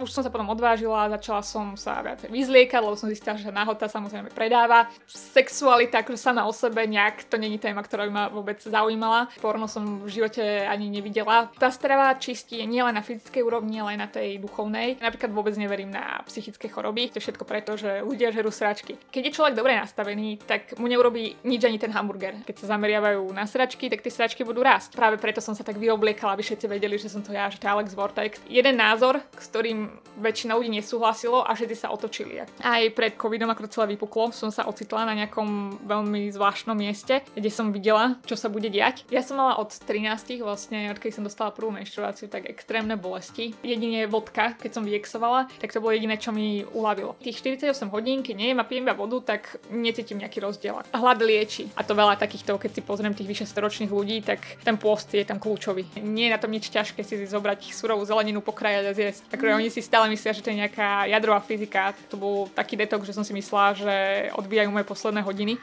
už som sa potom odvážila, začala som sa viac vyzliekať, lebo som zistila, že nahota samozrejme predáva. Sexualita akože sama o sebe nejak, to není téma, ktorá by ma vôbec zaujímala. Porno som v živote ani nevidela. Tá strava čistí nielen na fyzickej úrovni, ale aj na tej duchovnej. Napríklad vôbec neverím na psychické choroby. To je všetko preto, že ľudia žerú sračky. Keď je človek dobre nastavený, tak mu neurobí nič ani ten hamburger. Keď sa zameriavajú na sračky, tak tie sračky budú rásť. Práve preto som sa tak vyobliekala, aby všetci vedeli, že som to ja, že to Alex Vortex. Jeden názor, s ktorým väčšina ľudí nesúhlasilo a všetci sa otočili. Aj pred covidom, ako to celé vypuklo, som sa ocitla na nejakom veľmi zvláštnom mieste, kde som videla, čo sa bude diať. Ja som mala od 13 vlastne, odkedy som dostala prvú menštruáciu, tak extrémne bolesti. Jedine vodka, keď som vyexovala, tak to bolo jediné, čo mi uľavilo. Tých 48 hodín, keď nejem a pijem iba vodu, tak necítim nejaký rozdiel. Hlad lieči. A to veľa takýchto, keď si pozriem tých vyše storočných ľudí, tak ten pôst je tam kľúčový. Nie je na tom nič ťažké si zobrať surovú zeleninu, pokrajať a zjesť. Akože oni si stále myslia, že to je nejaká jadrová fyzika. To bol taký detok, že som si myslela, že odvíjajú moje posledné hodiny.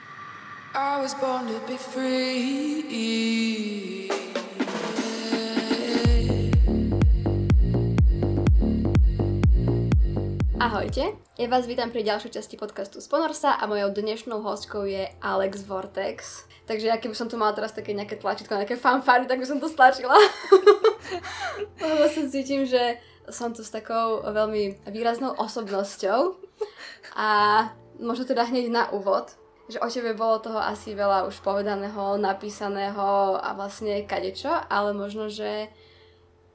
I was born to be free. Ahojte, ja vás vítam pri ďalšej časti podcastu Sponorsa a mojou dnešnou hostkou je Alex Vortex. Takže ja keby som tu mala teraz také nejaké tlačítko, nejaké fanfáry, tak by som to stlačila. Lebo sa cítim, že som tu s takou veľmi výraznou osobnosťou. A možno teda hneď na úvod, že o tebe bolo toho asi veľa už povedaného, napísaného a vlastne kadečo, ale možno, že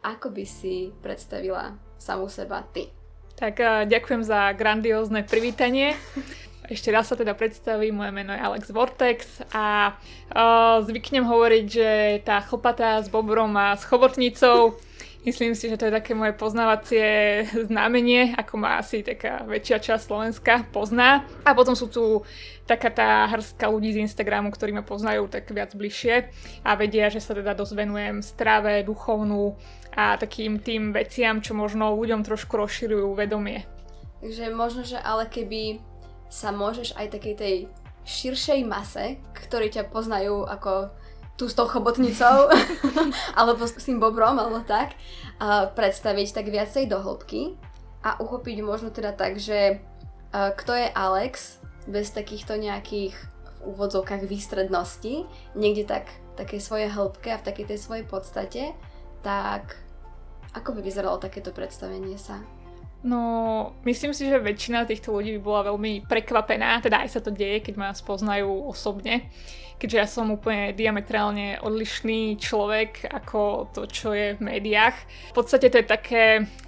ako by si predstavila samú seba ty? Tak uh, ďakujem za grandiózne privítanie. Ešte raz sa teda predstavím, moje meno je Alex Vortex a uh, zvyknem hovoriť, že tá chlpatá s bobrom a s chobotnicou Myslím si, že to je také moje poznávacie znamenie, ako má asi taká väčšia časť Slovenska pozná. A potom sú tu taká tá hrstka ľudí z Instagramu, ktorí ma poznajú tak viac bližšie a vedia, že sa teda dosť venujem strave, duchovnú a takým tým veciam, čo možno ľuďom trošku rozširujú vedomie. Takže možno, že ale keby sa môžeš aj takej tej širšej mase, ktorí ťa poznajú ako tu s tou chobotnicou, alebo s tým bobrom, alebo tak, a predstaviť tak viacej do hĺbky a uchopiť možno teda tak, že uh, kto je Alex bez takýchto nejakých v úvodzovkách výstredností, niekde tak také svoje hĺbke a v takej tej svojej podstate, tak ako by vyzeralo takéto predstavenie sa? No, myslím si, že väčšina týchto ľudí by bola veľmi prekvapená, teda aj sa to deje, keď ma spoznajú osobne keďže ja som úplne diametrálne odlišný človek ako to, čo je v médiách. V podstate to je také,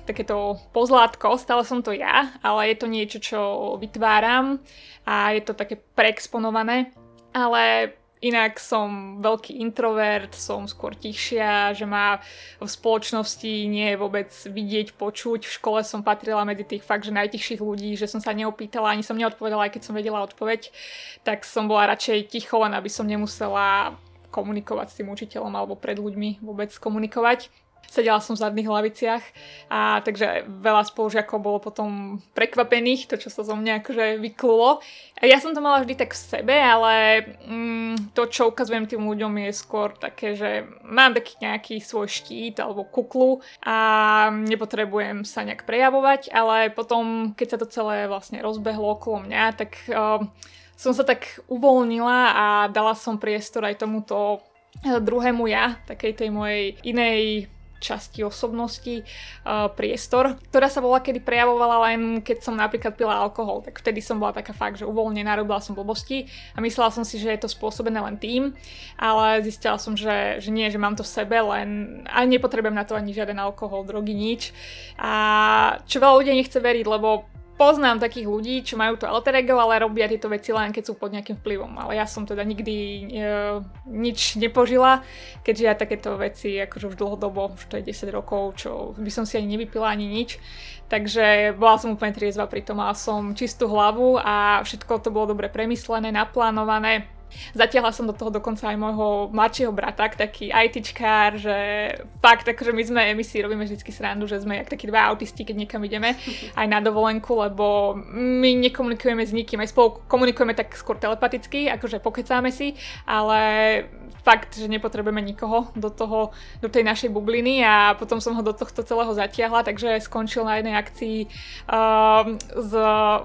takéto pozlátko, stále som to ja, ale je to niečo, čo vytváram a je to také preexponované. Ale Inak som veľký introvert, som skôr tichšia, že ma v spoločnosti nie je vôbec vidieť, počuť. V škole som patrila medzi tých fakt, že najtichších ľudí, že som sa neopýtala, ani som neodpovedala, aj keď som vedela odpoveď, tak som bola radšej ticho, len aby som nemusela komunikovať s tým učiteľom alebo pred ľuďmi vôbec komunikovať. Sedela som v zadných hlaviciach a takže veľa spolužiakov bolo potom prekvapených, to čo sa zo mňa akože vyklulo. Ja som to mala vždy tak v sebe, ale mm, to, čo ukazujem tým ľuďom je skôr také, že mám taký nejaký svoj štít alebo kuklu a nepotrebujem sa nejak prejavovať, ale potom, keď sa to celé vlastne rozbehlo okolo mňa, tak uh, som sa tak uvoľnila a dala som priestor aj tomuto druhému ja, takej tej mojej inej časti osobnosti uh, priestor, ktorá sa bola kedy prejavovala len keď som napríklad pila alkohol, tak vtedy som bola taká fakt, že uvoľnená, robila som blbosti a myslela som si, že je to spôsobené len tým, ale zistila som, že, že nie, že mám to v sebe, len a nepotrebujem na to ani žiaden alkohol, drogy, nič. A čo veľa ľudí nechce veriť, lebo poznám takých ľudí, čo majú to alter ego, ale robia tieto veci len keď sú pod nejakým vplyvom. Ale ja som teda nikdy e, nič nepožila, keďže ja takéto veci akože už dlhodobo, už to je 10 rokov, čo by som si ani nevypila ani nič. Takže bola som úplne triezva pri tom, mala som čistú hlavu a všetko to bolo dobre premyslené, naplánované Zatiahla som do toho dokonca aj môjho mladšieho brata, taký ITčkár, že fakt, akože my sme, my si robíme vždy srandu, že sme jak takí dva autisti, keď niekam ideme aj na dovolenku, lebo my nekomunikujeme s nikým, aj spolu komunikujeme tak skôr telepaticky, akože pokecáme si, ale fakt, že nepotrebujeme nikoho do toho, do tej našej bubliny a potom som ho do tohto celého zatiahla, takže skončil na jednej akcii uh, z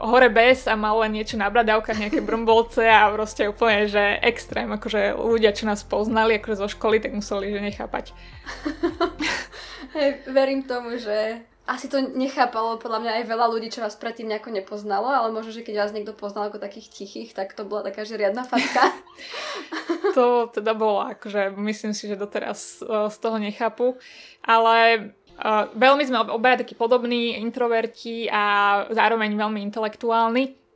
hore bez a mal len niečo na bradavkách, nejaké brombolce a proste úplne, že extrém, akože ľudia, čo nás poznali akože zo školy, tak museli, že nechápať. Hej, verím tomu, že asi to nechápalo podľa mňa aj veľa ľudí, čo vás predtým nejako nepoznalo, ale možno, že keď vás niekto poznal ako takých tichých, tak to bola taká, že fatka. to teda bolo, akože myslím si, že doteraz uh, z toho nechápu, ale uh, veľmi sme obaja takí podobní, introverti a zároveň veľmi intelektuálni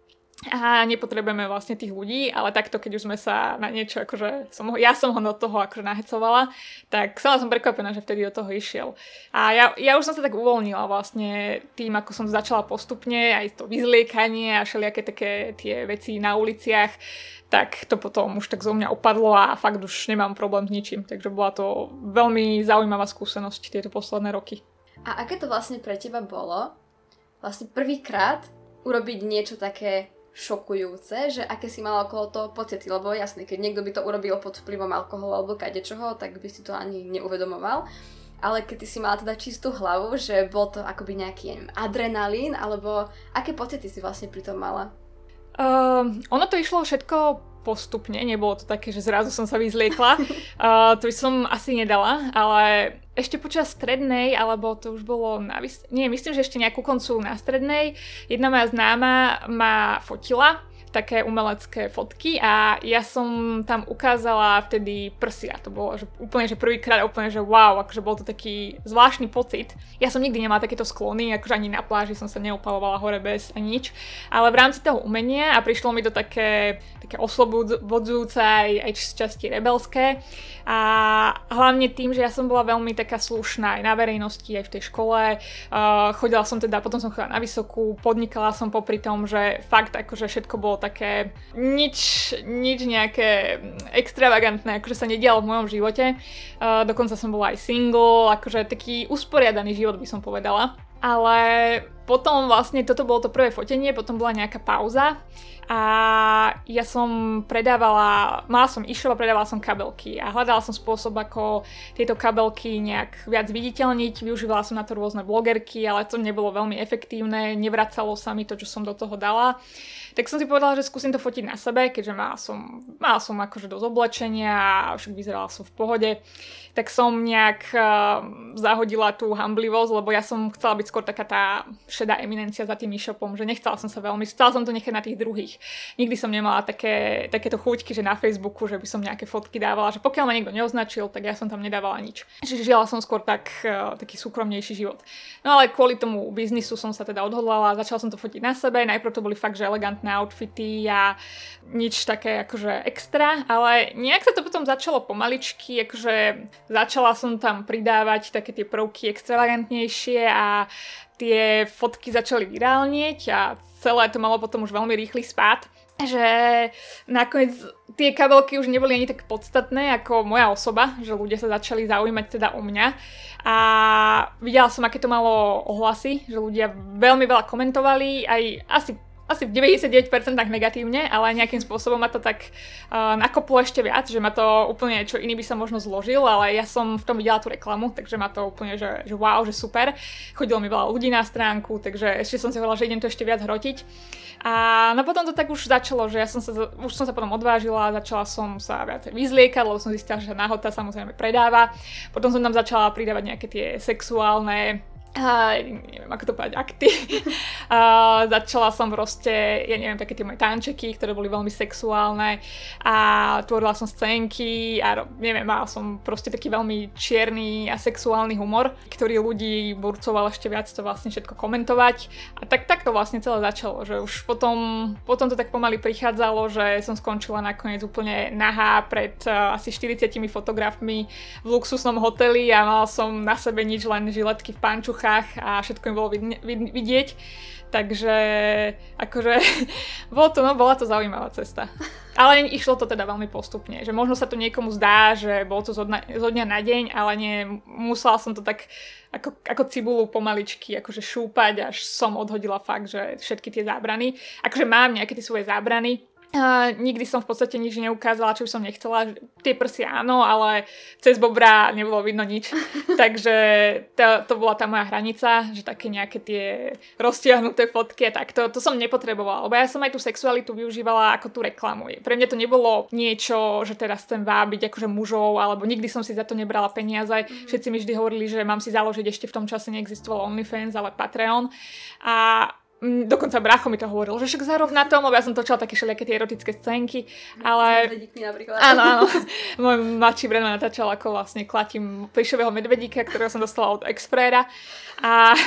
a nepotrebujeme vlastne tých ľudí, ale takto, keď už sme sa na niečo, akože som ho, ja som ho do toho akože nahecovala, tak sama som prekvapená, že vtedy do toho išiel. A ja, ja už som sa tak uvoľnila vlastne tým, ako som začala postupne, aj to vyzliekanie a všelijaké také tie veci na uliciach, tak to potom už tak zo mňa opadlo a fakt už nemám problém s ničím. Takže bola to veľmi zaujímavá skúsenosť tieto posledné roky. A aké to vlastne pre teba bolo? Vlastne prvýkrát urobiť niečo také šokujúce, že aké si mala okolo toho pocity, lebo jasne, keď niekto by to urobil pod vplyvom alkoholu alebo kadečoho, tak by si to ani neuvedomoval. Ale keď ty si mala teda čistú hlavu, že bol to akoby nejaký neviem, adrenalín, alebo aké pocity si vlastne pri tom mala? Uh, ono to išlo všetko postupne, nebolo to také, že zrazu som sa vyzliekla. Uh, to by som asi nedala, ale ešte počas strednej, alebo to už bolo na... Nie, myslím, že ešte nejakú koncu na strednej, jedna moja známa ma fotila také umelecké fotky a ja som tam ukázala vtedy prsia. To bolo že úplne, že prvýkrát úplne, že wow, akože bol to taký zvláštny pocit. Ja som nikdy nemala takéto sklony, akože ani na pláži som sa neupalovala hore bez a nič. Ale v rámci toho umenia a prišlo mi to také, také oslobodzujúce aj, aj z časti rebelské. A hlavne tým, že ja som bola veľmi taká slušná aj na verejnosti, aj v tej škole. Uh, chodila som teda, potom som chodila na vysokú, podnikala som popri tom, že fakt akože všetko bolo také nič, nič nejaké extravagantné, akože sa nedialo v mojom živote. Uh, dokonca som bola aj single, akože taký usporiadaný život by som povedala. Ale potom vlastne toto bolo to prvé fotenie, potom bola nejaká pauza a ja som predávala, mala som išla, predávala som kabelky a hľadala som spôsob, ako tieto kabelky nejak viac viditeľniť, využívala som na to rôzne blogerky, ale to nebolo veľmi efektívne, nevracalo sa mi to, čo som do toho dala. Tak som si povedala, že skúsim to fotiť na sebe, keďže mala som, mala som akože dosť oblečenia a však vyzerala som v pohode. Tak som nejak uh, zahodila tú hamblivosť, lebo ja som chcela byť skôr taká tá šedá eminencia za tým e-shopom, že nechcela som sa veľmi, chcela som to nechať na tých druhých. Nikdy som nemala také, takéto chuťky, že na Facebooku, že by som nejaké fotky dávala, že pokiaľ ma niekto neoznačil, tak ja som tam nedávala nič. Čiže žila som skôr tak, uh, taký súkromnejší život. No ale kvôli tomu biznisu som sa teda odhodlala, začala som to fotiť na sebe, najprv to boli fakt, že elegantné outfity a nič také akože extra, ale nejak sa to potom začalo pomaličky, akože začala som tam pridávať také tie prvky extravagantnejšie a tie fotky začali virálnieť a celé to malo potom už veľmi rýchly spád že nakoniec tie kabelky už neboli ani tak podstatné ako moja osoba, že ľudia sa začali zaujímať teda o mňa. A videla som, aké to malo ohlasy, že ľudia veľmi veľa komentovali, aj asi asi v 99% negatívne, ale nejakým spôsobom ma to tak uh, nakoplo ešte viac, že ma to úplne čo iný by sa možno zložil, ale ja som v tom videla tú reklamu, takže ma to úplne, že, že wow, že super. Chodilo mi veľa ľudí na stránku, takže ešte som si hovorila, že idem to ešte viac hrotiť. A no potom to tak už začalo, že ja som sa, už som sa potom odvážila, začala som sa viac vyzliekať, lebo som zistila, že nahota samozrejme predáva. Potom som tam začala pridávať nejaké tie sexuálne a, neviem ako to povedať, akty. a, začala som proste, ja neviem, také tie moje tančeky, ktoré boli veľmi sexuálne. A tvorila som scénky a neviem, mala som proste taký veľmi čierny a sexuálny humor, ktorý ľudí burcoval ešte viac to vlastne všetko komentovať. A tak, tak to vlastne celé začalo, že už potom, potom to tak pomaly prichádzalo, že som skončila nakoniec úplne nahá pred uh, asi 40 fotografmi v luxusnom hoteli a mala som na sebe nič len žiletky v pančuch pokochách a všetko im bolo vidieť. Takže akože bolo to, no, bola to zaujímavá cesta. Ale išlo to teda veľmi postupne, že možno sa to niekomu zdá, že bolo to dňa, zo dňa na deň, ale nie, musela som to tak ako, ako cibulu pomaličky akože šúpať, až som odhodila fakt, že všetky tie zábrany. Akože mám nejaké tie svoje zábrany, Uh, nikdy som v podstate nič neukázala, čo by som nechcela. Tie prsy áno, ale cez bobra nebolo vidno nič. Takže to, to bola tá moja hranica, že také nejaké tie roztiahnuté fotky a tak to, to som nepotrebovala. Lebo ja som aj tú sexualitu využívala ako tú reklamu. Pre mňa to nebolo niečo, že teraz chcem vábiť akože mužov, alebo nikdy som si za to nebrala peniaze. Mm. Všetci mi vždy hovorili, že mám si založiť ešte v tom čase neexistovalo OnlyFans, ale Patreon. A Mm, dokonca brácho mi to hovoril, že však zárov na tom, lebo ja som točila také všelijaké tie erotické scénky, ale... napríklad. Áno, áno. Môj mladší brat ma natáčal, ako vlastne klatím plišového medvedíka, ktorého som dostala od Expréra. A,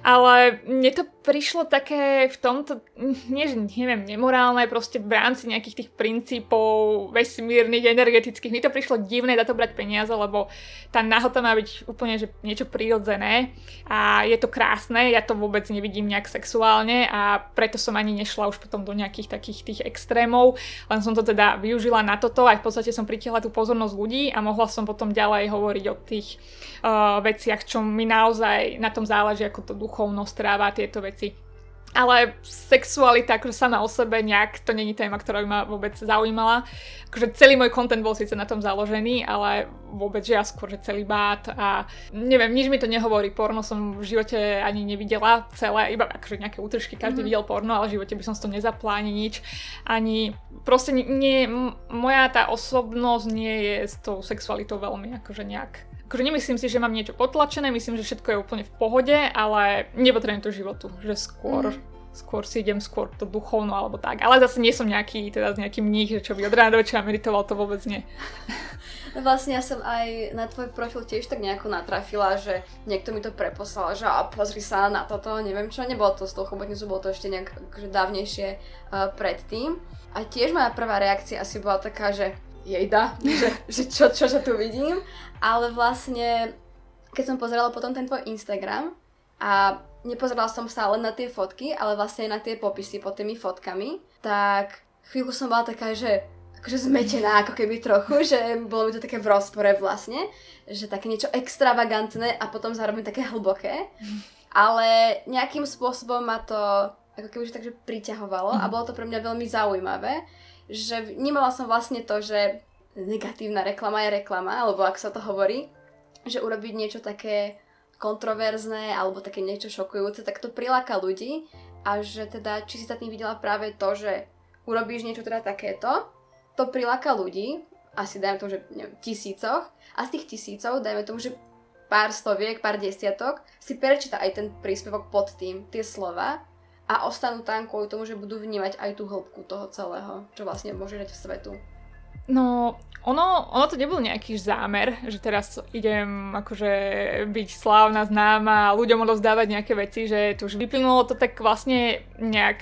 ale mne to prišlo také v tomto, nie, neviem, nemorálne, proste v rámci nejakých tých princípov vesmírnych, energetických, mi to prišlo divné za to brať peniaze, lebo tá nahota má byť úplne že niečo prírodzené a je to krásne, ja to vôbec nevidím nejak sexuálne a preto som ani nešla už potom do nejakých takých tých extrémov, len som to teda využila na toto, aj v podstate som pritiahla tú pozornosť ľudí a mohla som potom ďalej hovoriť o tých uh, veciach, čo mi naozaj na tom záleží, ako to duchovnosť tráva tieto veci. Ale sexualita akože sama o sebe nejak, to není téma, ktorá by ma vôbec zaujímala. Akože celý môj content bol síce na tom založený, ale vôbec, že ja skôr, že celý bát a neviem, nič mi to nehovorí. Porno som v živote ani nevidela celé, iba akože nejaké útržky, každý mm-hmm. videl porno, ale v živote by som si to nezapla ani nič. Ani proste nie, moja tá osobnosť nie je s tou sexualitou veľmi akože nejak akože nemyslím si, že mám niečo potlačené, myslím, že všetko je úplne v pohode, ale nepotrebujem to životu, že skôr, mm. skôr si idem skôr to duchovno alebo tak. Ale zase nie som nejaký, teda nejaký mních, že čo by od rána do večera meditoval, to vôbec nie. Vlastne ja som aj na tvoj profil tiež tak nejako natrafila, že niekto mi to preposlal, že a pozri sa na toto, neviem čo, nebolo to z toho chobotnicu, bolo to ešte nejak akože dávnejšie uh, predtým. A tiež moja prvá reakcia asi bola taká, že jejda, že, že čo, čo, čo tu vidím ale vlastne, keď som pozerala potom ten tvoj Instagram a nepozerala som sa len na tie fotky, ale vlastne aj na tie popisy pod tými fotkami, tak chvíľku som bola taká, že akože zmetená ako keby trochu, že bolo mi to také v rozpore vlastne, že také niečo extravagantné a potom zároveň také hlboké, ale nejakým spôsobom ma to ako keby že takže priťahovalo a bolo to pre mňa veľmi zaujímavé, že vnímala som vlastne to, že negatívna reklama je reklama, alebo ak sa to hovorí, že urobiť niečo také kontroverzné alebo také niečo šokujúce, tak to priláka ľudí a že teda, či si sa tým videla práve to, že urobíš niečo teda takéto, to priláka ľudí, asi dajme tomu, že neviem, tisícoch a z tých tisícov dajme tomu, že pár stoviek, pár desiatok si prečíta aj ten príspevok pod tým, tie slova a ostanú tam kvôli tomu, že budú vnímať aj tú hĺbku toho celého, čo vlastne môže dať svetu. No, ono, ono to nebol nejaký zámer, že teraz idem akože byť slávna, známa, ľuďom odovzdávať nejaké veci, že to už vyplynulo to tak vlastne nejak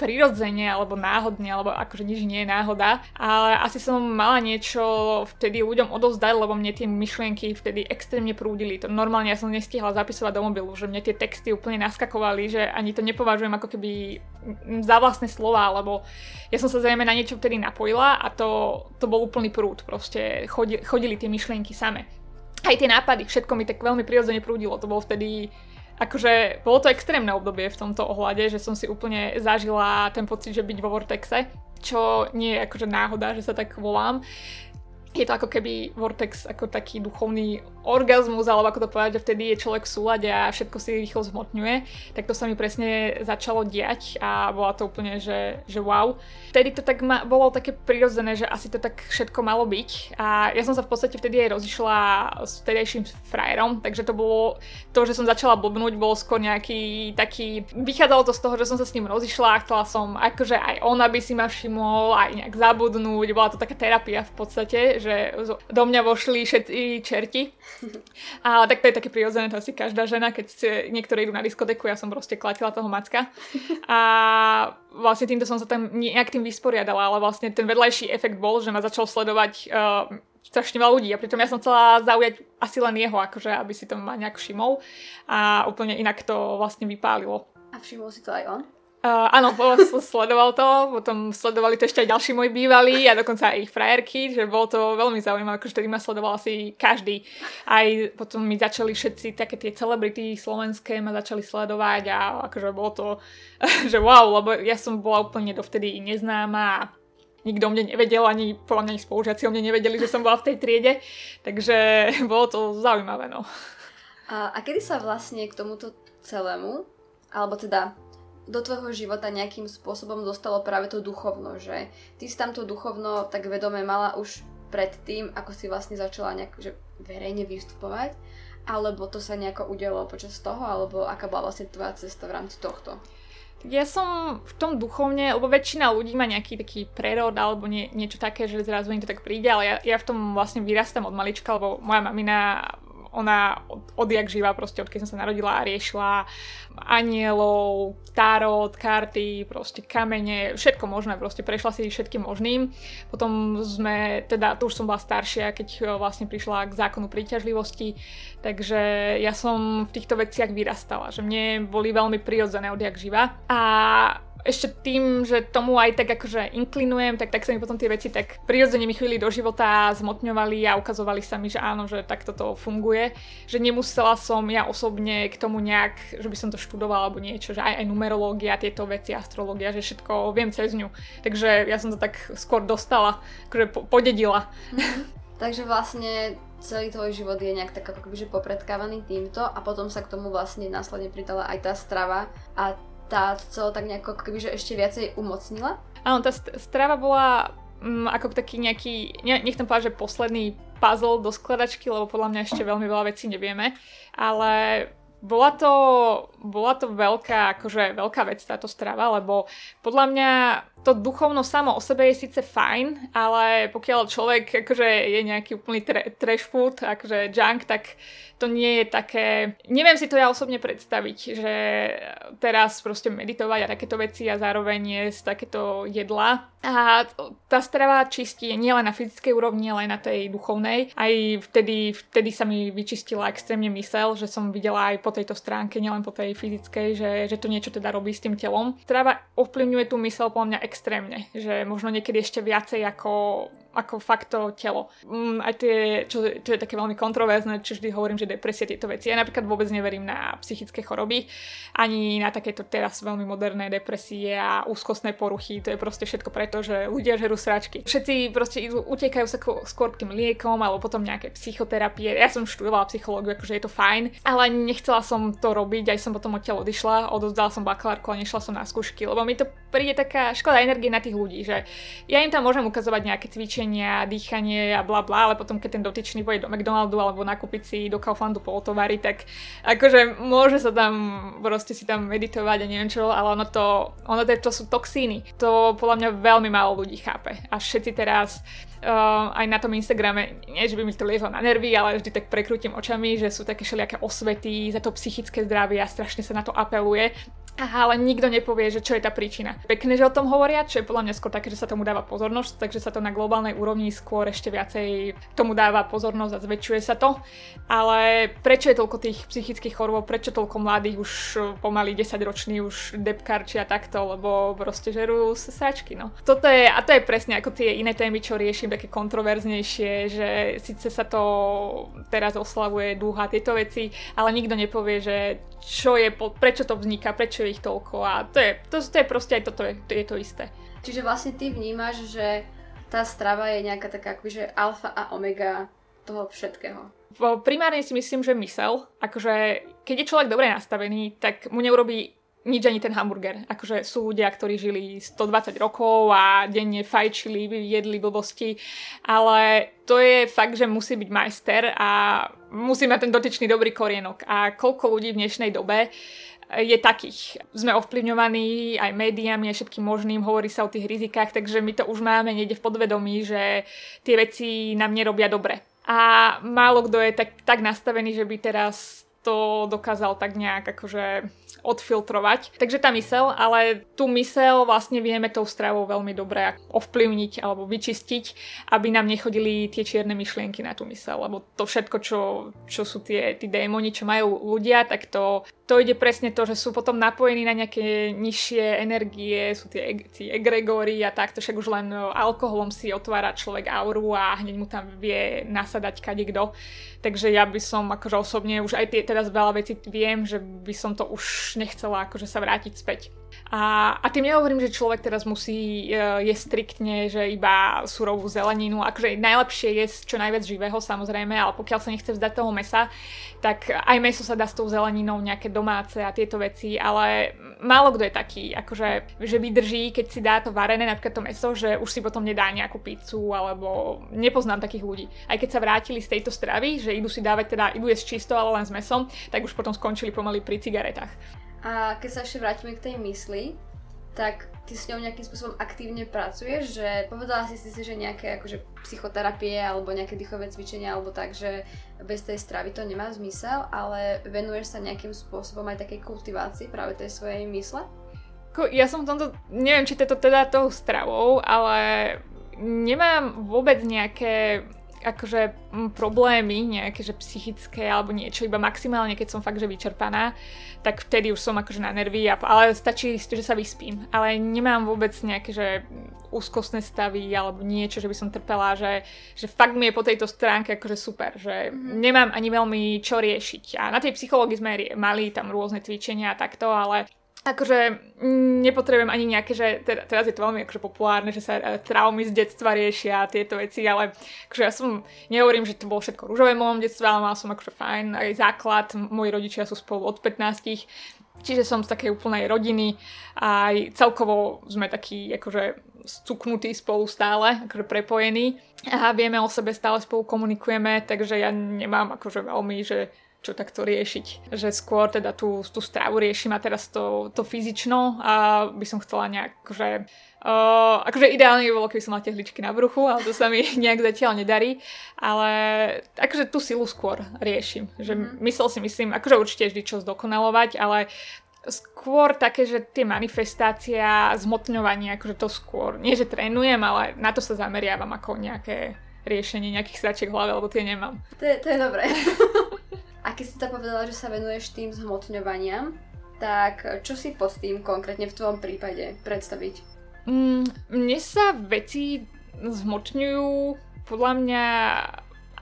prirodzene alebo náhodne, alebo akože nič nie je náhoda, ale asi som mala niečo vtedy ľuďom odovzdať, lebo mne tie myšlienky vtedy extrémne prúdili. To normálne ja som nestihla zapisovať do mobilu, že mne tie texty úplne naskakovali, že ani to nepovažujem ako keby za vlastné slova, lebo ja som sa zrejme na niečo vtedy napojila a to, to bol úplný prúd, proste chodili, chodili tie myšlienky same. Aj tie nápady, všetko mi tak veľmi prirodzene prúdilo, to bol vtedy akože bolo to extrémne obdobie v tomto ohľade, že som si úplne zažila ten pocit, že byť vo Vortexe, čo nie je akože náhoda, že sa tak volám je to ako keby Vortex ako taký duchovný orgazmus, alebo ako to povedať, že vtedy je človek v súlade a všetko si rýchlo zhmotňuje, tak to sa mi presne začalo diať a bola to úplne, že, že wow. Vtedy to tak ma, bolo také prirodzené, že asi to tak všetko malo byť. A ja som sa v podstate vtedy aj rozišla s vtedejším frajerom, takže to bolo, to, že som začala blbnúť, bolo skôr nejaký taký, vychádzalo to z toho, že som sa s ním rozišla a chcela som akože aj on, aby si ma všimol, aj nejak zabudnúť, bola to taká terapia v podstate, že do mňa vošli všetci čerti. A tak to je také prirodzené, to asi každá žena, keď niektorí idú na diskoteku, ja som proste klatila toho macka. A vlastne týmto som sa tam nejak tým vysporiadala, ale vlastne ten vedľajší efekt bol, že ma začal sledovať uh, strašne veľa ľudí a pritom ja som chcela zaujať asi len jeho, akože aby si to ma nejak všimol a úplne inak to vlastne vypálilo. A všimol si to aj on? Uh, áno, sledoval to, potom sledovali to ešte aj ďalší moji bývalí a dokonca aj ich frajerky, že bolo to veľmi zaujímavé, akože tedy ma sledoval asi každý. Aj potom mi začali všetci také tie celebrity slovenské ma začali sledovať a akože bolo to, že wow, lebo ja som bola úplne dovtedy neznáma a nikto o mne nevedel, ani podľa mňa spolužiaci o mne nevedeli, že som bola v tej triede, takže bolo to zaujímavé, no. A, a kedy sa vlastne k tomuto celému, alebo teda do tvojho života nejakým spôsobom dostalo práve to duchovno, že ty si tam to duchovno tak vedome mala už pred tým, ako si vlastne začala nejak, že verejne vystupovať, alebo to sa nejako udialo počas toho, alebo aká bola vlastne tvoja cesta v rámci tohto? Ja som v tom duchovne, lebo väčšina ľudí má nejaký taký prerod alebo nie, niečo také, že zrazu im to tak príde, ale ja, ja v tom vlastne vyrastám od malička, lebo moja mamina ona od, odjak živa, proste odkedy som sa narodila riešila anielov, tarot, karty, proste kamene, všetko možné, proste prešla si všetkým možným. Potom sme, teda, to už som bola staršia, keď e, vlastne prišla k zákonu príťažlivosti, takže ja som v týchto veciach vyrastala, že mne boli veľmi prirodzené odjak živa. A ešte tým, že tomu aj tak akože inklinujem, tak, tak sa mi potom tie veci tak prirodzene mi chvíli do života zmotňovali a ukazovali sa mi, že áno, že takto to funguje. Že nemusela som ja osobne k tomu nejak, že by som to študovala alebo niečo, že aj, aj numerológia, tieto veci, astrológia, že všetko viem cez ňu. Takže ja som to tak skôr dostala, akože po, podedila. Mm-hmm. Takže vlastne celý tvoj život je nejak tak akoby, že popredkávaný týmto a potom sa k tomu vlastne následne pridala aj tá strava a tá celo tak nejako že ešte viacej umocnila? Áno, tá strava bola um, ako taký nejaký, ne, nechcem povedať, že posledný puzzle do skladačky, lebo podľa mňa ešte veľmi veľa vecí nevieme, ale bola to, bola to veľká, akože veľká vec táto strava, lebo podľa mňa to duchovno samo o sebe je síce fajn, ale pokiaľ človek akože je nejaký úplný tra- trash food, akože junk, tak to nie je také... Neviem si to ja osobne predstaviť, že teraz proste meditovať a takéto veci a zároveň jesť takéto jedla. A tá strava čistí nielen na fyzickej úrovni, ale aj na tej duchovnej. Aj vtedy, vtedy sa mi vyčistila extrémne mysel, že som videla aj po tejto stránke, nielen po tej fyzickej, že, že to niečo teda robí s tým telom. Strava ovplyvňuje tú mysel podľa mňa extrémne, že možno niekedy ešte viacej ako, ako fakt to telo. Mm, aj tie, čo, čo je také veľmi kontroverzné, čo vždy hovorím, že depresia tieto veci. Ja napríklad vôbec neverím na psychické choroby, ani na takéto teraz veľmi moderné depresie a úzkostné poruchy. To je proste všetko preto, že ľudia žerú sračky. Všetci proste utekajú sa skôr k tým liekom alebo potom nejaké psychoterapie. Ja som študovala psychológiu, akože je to fajn, ale nechcela som to robiť, aj som potom odtiaľ odišla, odozdala som bakalárku a nešla som na skúšky, lebo mi to príde taká škoda energie na tých ľudí, že ja im tam môžem ukazovať nejaké cvičenia, dýchanie a bla bla, ale potom keď ten dotyčný pôjde do McDonaldu alebo nakúpiť si do Kauflandu polotovary, tak akože môže sa tam proste si tam meditovať a neviem čo, ale ono to, ono to, to sú toxíny. To podľa mňa veľmi málo ľudí chápe. A všetci teraz uh, aj na tom Instagrame, nie že by mi to liezlo na nervy, ale vždy tak prekrútim očami, že sú také všelijaké osvety za to psychické zdravie a strašne sa na to apeluje. Ale nikto nepovie, že čo je tá príčina. Pekne, že o tom hovoria, čo je podľa mňa skôr také, že sa tomu dáva pozornosť, takže sa to na globálnej úrovni skôr ešte viacej tomu dáva pozornosť a zväčšuje sa to. Ale prečo je toľko tých psychických chorôb, prečo toľko mladých už pomaly 10 roční už depkarči a takto, lebo proste žerú sačky, no. Toto je, a to je presne ako tie iné témy, čo riešim, také kontroverznejšie, že síce sa to teraz oslavuje dúha tieto veci, ale nikto nepovie, že čo je, prečo to vzniká, prečo ich toľko a to je, to, to je proste aj toto je, to je to isté. Čiže vlastne ty vnímaš, že tá strava je nejaká taká akože alfa a omega toho všetkého. Primárne si myslím, že mysel, akože keď je človek dobre nastavený, tak mu neurobí nič ani ten hamburger. Akože sú ľudia, ktorí žili 120 rokov a denne fajčili, jedli blbosti, ale to je fakt, že musí byť majster a musí mať ten dotyčný dobrý korienok. A koľko ľudí v dnešnej dobe je takých. Sme ovplyvňovaní aj médiami, aj všetkým možným, hovorí sa o tých rizikách, takže my to už máme niekde v podvedomí, že tie veci nám nerobia dobre. A málo kto je tak, tak nastavený, že by teraz to dokázal tak nejak akože odfiltrovať. Takže tá mysel, ale tú mysel vlastne vieme tou stravou veľmi dobre ovplyvniť alebo vyčistiť, aby nám nechodili tie čierne myšlienky na tú mysel, lebo to všetko, čo, čo sú tie, tí démoni, čo majú ľudia, tak to, to ide presne to, že sú potom napojení na nejaké nižšie energie, sú tie, tie egregóry a takto, však už len alkoholom si otvára človek auru a hneď mu tam vie nasadať kadekto. Takže ja by som akože osobne už aj tie, teraz veľa vecí viem, že by som to už nechcela akože sa vrátiť späť. A, a tým nehovorím, že človek teraz musí uh, jesť striktne, že iba surovú zeleninu. Akože najlepšie je čo najviac živého samozrejme, ale pokiaľ sa nechce vzdať toho mesa, tak aj meso sa dá s tou zeleninou, nejaké domáce a tieto veci, ale málo kto je taký, akože, že vydrží, keď si dá to varené, napríklad to meso, že už si potom nedá nejakú pizzu, alebo nepoznám takých ľudí. Aj keď sa vrátili z tejto stravy, že idú si dávať, teda idú jesť čisto, ale len s mesom, tak už potom skončili pomaly pri cigaretách. A keď sa ešte vrátime k tej mysli, tak ty s ňou nejakým spôsobom aktívne pracuješ, že povedala si si, že nejaké akože psychoterapie alebo nejaké dýchové cvičenia alebo tak, že bez tej stravy to nemá zmysel, ale venuješ sa nejakým spôsobom aj takej kultivácii práve tej svojej mysle? Ja som v tomto, neviem, či to teda tou stravou, ale nemám vôbec nejaké akože problémy nejaké, že psychické alebo niečo, iba maximálne, keď som fakt, že vyčerpaná, tak vtedy už som akože na nervy, a, ale stačí, že sa vyspím. Ale nemám vôbec nejaké, že úzkostné stavy alebo niečo, že by som trpela, že, že fakt mi je po tejto stránke akože super, že mm-hmm. nemám ani veľmi čo riešiť. A na tej psychológii sme mali tam rôzne cvičenia a takto, ale akože nepotrebujem ani nejaké, že teda, teraz je to veľmi akože populárne, že sa e, traumy z detstva riešia a tieto veci, ale akože ja som, nehovorím, že to bolo všetko rúžové v mojom ale mal som akože fajn aj základ, moji rodičia sú spolu od 15, čiže som z takej úplnej rodiny. A aj celkovo sme takí akože stuknutí spolu stále, akože prepojení. A vieme o sebe, stále spolu komunikujeme, takže ja nemám akože veľmi, že čo takto riešiť. Že skôr teda tú, tú stravu riešim a teraz to, to fyzično a by som chcela nejak, že Uh, akože ideálne by bolo, keby som mala tehličky na bruchu, ale to sa mi nejak zatiaľ nedarí. Ale akože tú silu skôr riešim. Že mm-hmm. myslel si myslím, akože určite vždy čo zdokonalovať, ale skôr také, že tie manifestácie a zmotňovanie, akože to skôr, nie že trénujem, ale na to sa zameriavam ako nejaké riešenie nejakých sračiek v hlave, lebo tie nemám. To je, to je dobré. A keď si to povedala, že sa venuješ tým zhmotňovaniam, tak čo si pod tým konkrétne v tvojom prípade predstaviť? Mm, mne sa veci zhmotňujú podľa mňa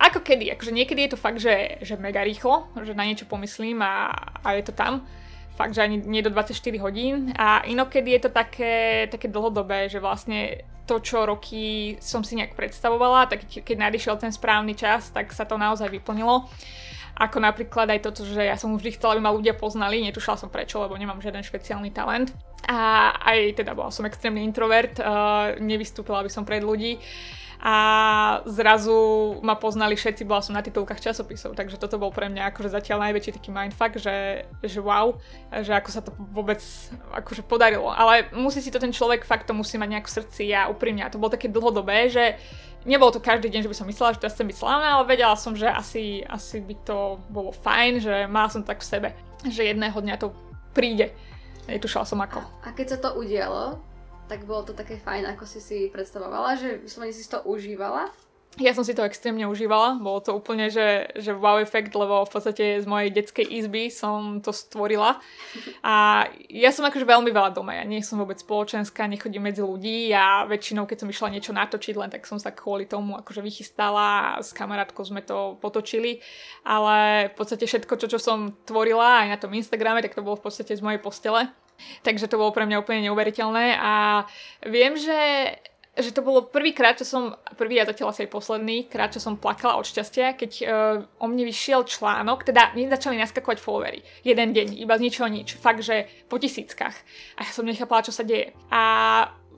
ako kedy, akože niekedy je to fakt, že, že mega rýchlo, že na niečo pomyslím a, a je to tam. Fakt, že ani nie do 24 hodín. A inokedy je to také, také dlhodobé, že vlastne to, čo roky som si nejak predstavovala, tak keď nadišiel ten správny čas, tak sa to naozaj vyplnilo. Ako napríklad aj toto, že ja som vždy chcela, aby ma ľudia poznali, netušala som prečo, lebo nemám žiaden špeciálny talent. A aj teda bola som extrémny introvert, uh, nevystúpila by som pred ľudí a zrazu ma poznali všetci, bola som na titulkách časopisov, takže toto bol pre mňa akože zatiaľ najväčší taký mindfuck, že, že wow, že ako sa to vôbec akože podarilo. Ale musí si to ten človek, fakt to musí mať nejak v srdci a úprimne. A to bolo také dlhodobé, že nebolo to každý deň, že by som myslela, že teraz chcem byť slávna, ale vedela som, že asi, asi by to bolo fajn, že mala som tak v sebe, že jedného dňa to príde. Netušala som ako. A keď sa to udialo, tak bolo to také fajn, ako si si predstavovala, že vyslovene si to užívala? Ja som si to extrémne užívala, bolo to úplne, že, že wow efekt, lebo v podstate z mojej detskej izby som to stvorila. A ja som akože veľmi veľa doma, ja nie som vôbec spoločenská, nechodím medzi ľudí a väčšinou, keď som išla niečo natočiť, len tak som sa kvôli tomu akože vychystala a s kamarátkou sme to potočili. Ale v podstate všetko, čo, čo som tvorila aj na tom Instagrame, tak to bolo v podstate z mojej postele. Takže to bolo pre mňa úplne neuveriteľné a viem, že že to bolo prvýkrát, čo som, prvý a zatiaľ asi aj posledný krát, čo som plakala od šťastia, keď uh, o mne vyšiel článok, teda mne začali naskakovať followery. Jeden deň, iba z ničoho nič. Fakt, že po tisíckach. A ja som nechápala, čo sa deje. A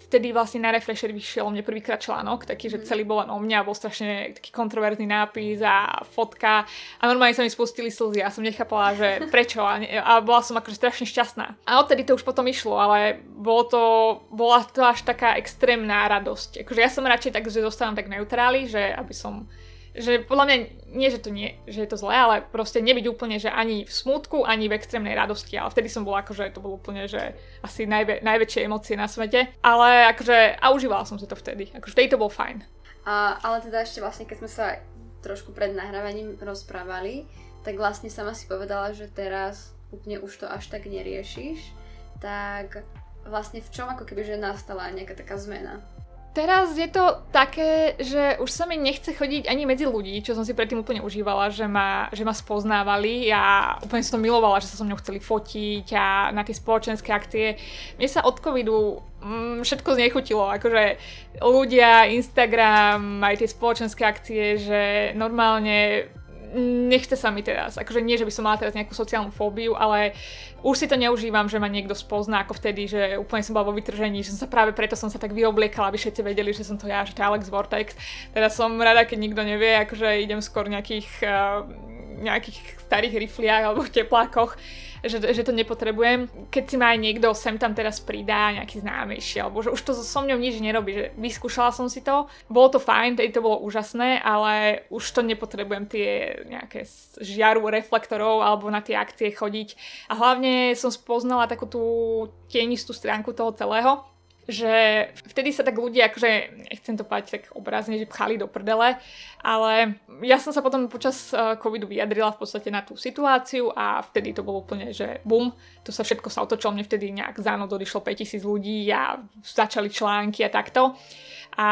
vtedy vlastne na Refresher vyšiel mne prvýkrát článok, taký, že mhm. celý bol len o mňa, bol strašne taký kontroverzný nápis a fotka a normálne sa mi spustili slzy a som nechápala, že prečo a, a bola som akože strašne šťastná. A odtedy to už potom išlo, ale bolo to, bola to až taká extrémna radosť. Akože ja som radšej tak, že zostávam tak neutráli, že aby som že podľa mňa nie, že to nie, že je to zlé, ale proste nebyť úplne, že ani v smutku, ani v extrémnej radosti, ale vtedy som bola akože, to bolo úplne, že asi najvä, najväčšie emócie na svete, ale akože, a užívala som si to vtedy, akože vtedy to bol fajn. A, ale teda ešte vlastne, keď sme sa trošku pred nahrávaním rozprávali, tak vlastne sama si povedala, že teraz úplne už to až tak neriešiš, tak vlastne v čom ako keby, že nastala nejaká taká zmena? Teraz je to také, že už sa mi nechce chodiť ani medzi ľudí, čo som si predtým úplne užívala, že ma, že ma spoznávali. Ja úplne som to milovala, že sa so mnou chceli fotiť a na tie spoločenské akcie. Mne sa od covidu mm, všetko znechutilo, akože ľudia, Instagram, aj tie spoločenské akcie, že normálne nechce sa mi teraz, akože nie, že by som mala teraz nejakú sociálnu fóbiu, ale už si to neužívam, že ma niekto spozná ako vtedy, že úplne som bola vo vytržení, že som sa práve preto som sa tak vyobliekala, aby všetci vedeli, že som to ja, že to je Alex Vortex. Teda som rada, keď nikto nevie, akože idem skôr nejakých, uh, nejakých starých rifliach alebo teplákoch že, že to nepotrebujem. Keď si ma aj niekto sem tam teraz pridá, nejaký známejší, alebo že už to so mňou nič nerobí, že vyskúšala som si to, bolo to fajn, tedy to bolo úžasné, ale už to nepotrebujem tie nejaké žiaru reflektorov alebo na tie akcie chodiť. A hlavne som spoznala takú tú tienistú stránku toho celého, že vtedy sa tak ľudia, akože nechcem to povedať tak obrazne, že pchali do prdele, ale ja som sa potom počas uh, covidu vyjadrila v podstate na tú situáciu a vtedy to bolo úplne, že bum, to sa všetko sa otočilo, mne vtedy nejak za noc odišlo 5000 ľudí a začali články a takto. A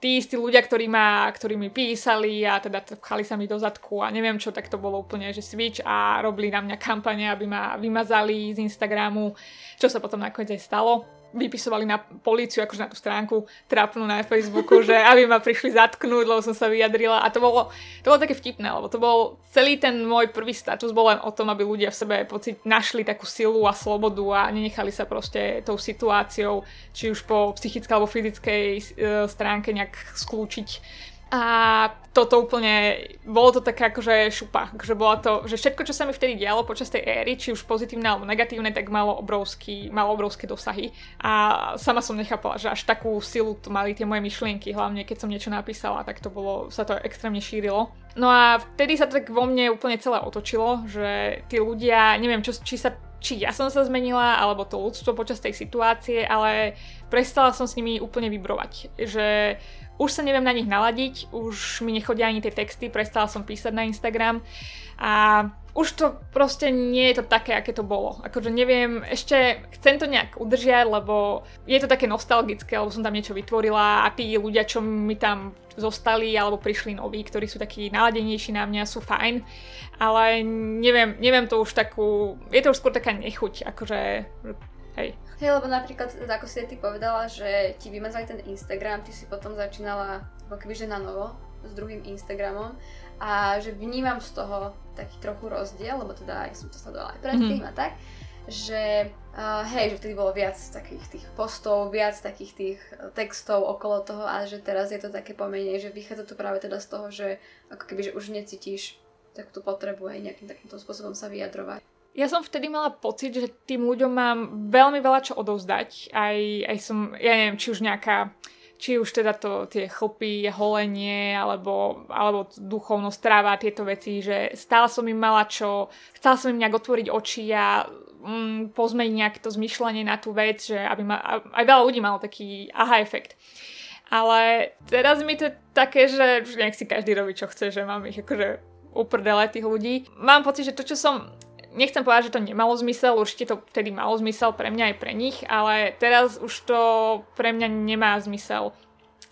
tí istí ľudia, ktorí, ma, ktorí mi písali a teda pchali sa mi do zadku a neviem čo, tak to bolo úplne, že switch a robili na mňa kampane, aby ma vymazali z Instagramu, čo sa potom nakoniec aj stalo vypisovali na políciu, akože na tú stránku trapnú na Facebooku, že aby ma prišli zatknúť, lebo som sa vyjadrila. A to bolo, to bolo také vtipné, lebo to bol celý ten môj prvý status bol len o tom, aby ľudia v sebe pocit našli takú silu a slobodu a nenechali sa proste tou situáciou, či už po psychickej alebo fyzickej e, stránke nejak skľúčiť a toto úplne, bolo to také akože šupa, že bola to, že všetko, čo sa mi vtedy dialo počas tej éry, či už pozitívne alebo negatívne, tak malo, obrovský, malo obrovské dosahy. A sama som nechápala, že až takú silu tu mali tie moje myšlienky, hlavne keď som niečo napísala, tak to bolo, sa to extrémne šírilo. No a vtedy sa to tak vo mne úplne celé otočilo, že tí ľudia, neviem, čo, či sa či ja som sa zmenila, alebo to ľudstvo počas tej situácie, ale prestala som s nimi úplne vybrovať. Že už sa neviem na nich naladiť, už mi nechodia ani tie texty, prestala som písať na Instagram a už to proste nie je to také, aké to bolo. Akože neviem, ešte chcem to nejak udržiať, lebo je to také nostalgické, lebo som tam niečo vytvorila a tí ľudia, čo mi tam zostali alebo prišli noví, ktorí sú takí naladenejší na mňa, sú fajn, ale neviem, neviem to už takú, je to už skôr taká nechuť, akože hej. Hej, lebo napríklad, ako si ty povedala, že ti vymazali ten Instagram, ty si potom začínala ako keby, že na novo s druhým Instagramom a že vnímam z toho taký trochu rozdiel, lebo teda ja som to sledovala aj predtým mm-hmm. a tak, že uh, hej, že vtedy bolo viac takých tých postov, viac takých tých textov okolo toho a že teraz je to také pomenej, že vychádza to práve teda z toho, že ako keby, že už necítiš takú potrebu aj nejakým takýmto spôsobom sa vyjadrovať. Ja som vtedy mala pocit, že tým ľuďom mám veľmi veľa čo odovzdať. Aj, aj som, ja neviem, či už nejaká či už teda to, tie chlpy, holenie, alebo, alebo duchovnosť, tráva, tieto veci, že stále som im mala čo, chcela som im nejak otvoriť oči a mm, pozmeniť nejak to zmyšľanie na tú vec, že aby ma, aj veľa ľudí malo taký aha efekt. Ale teraz mi to je také, že nech si každý robí, čo chce, že mám ich akože uprdele tých ľudí. Mám pocit, že to, čo som nechcem povedať, že to nemalo zmysel, určite to vtedy malo zmysel pre mňa aj pre nich, ale teraz už to pre mňa nemá zmysel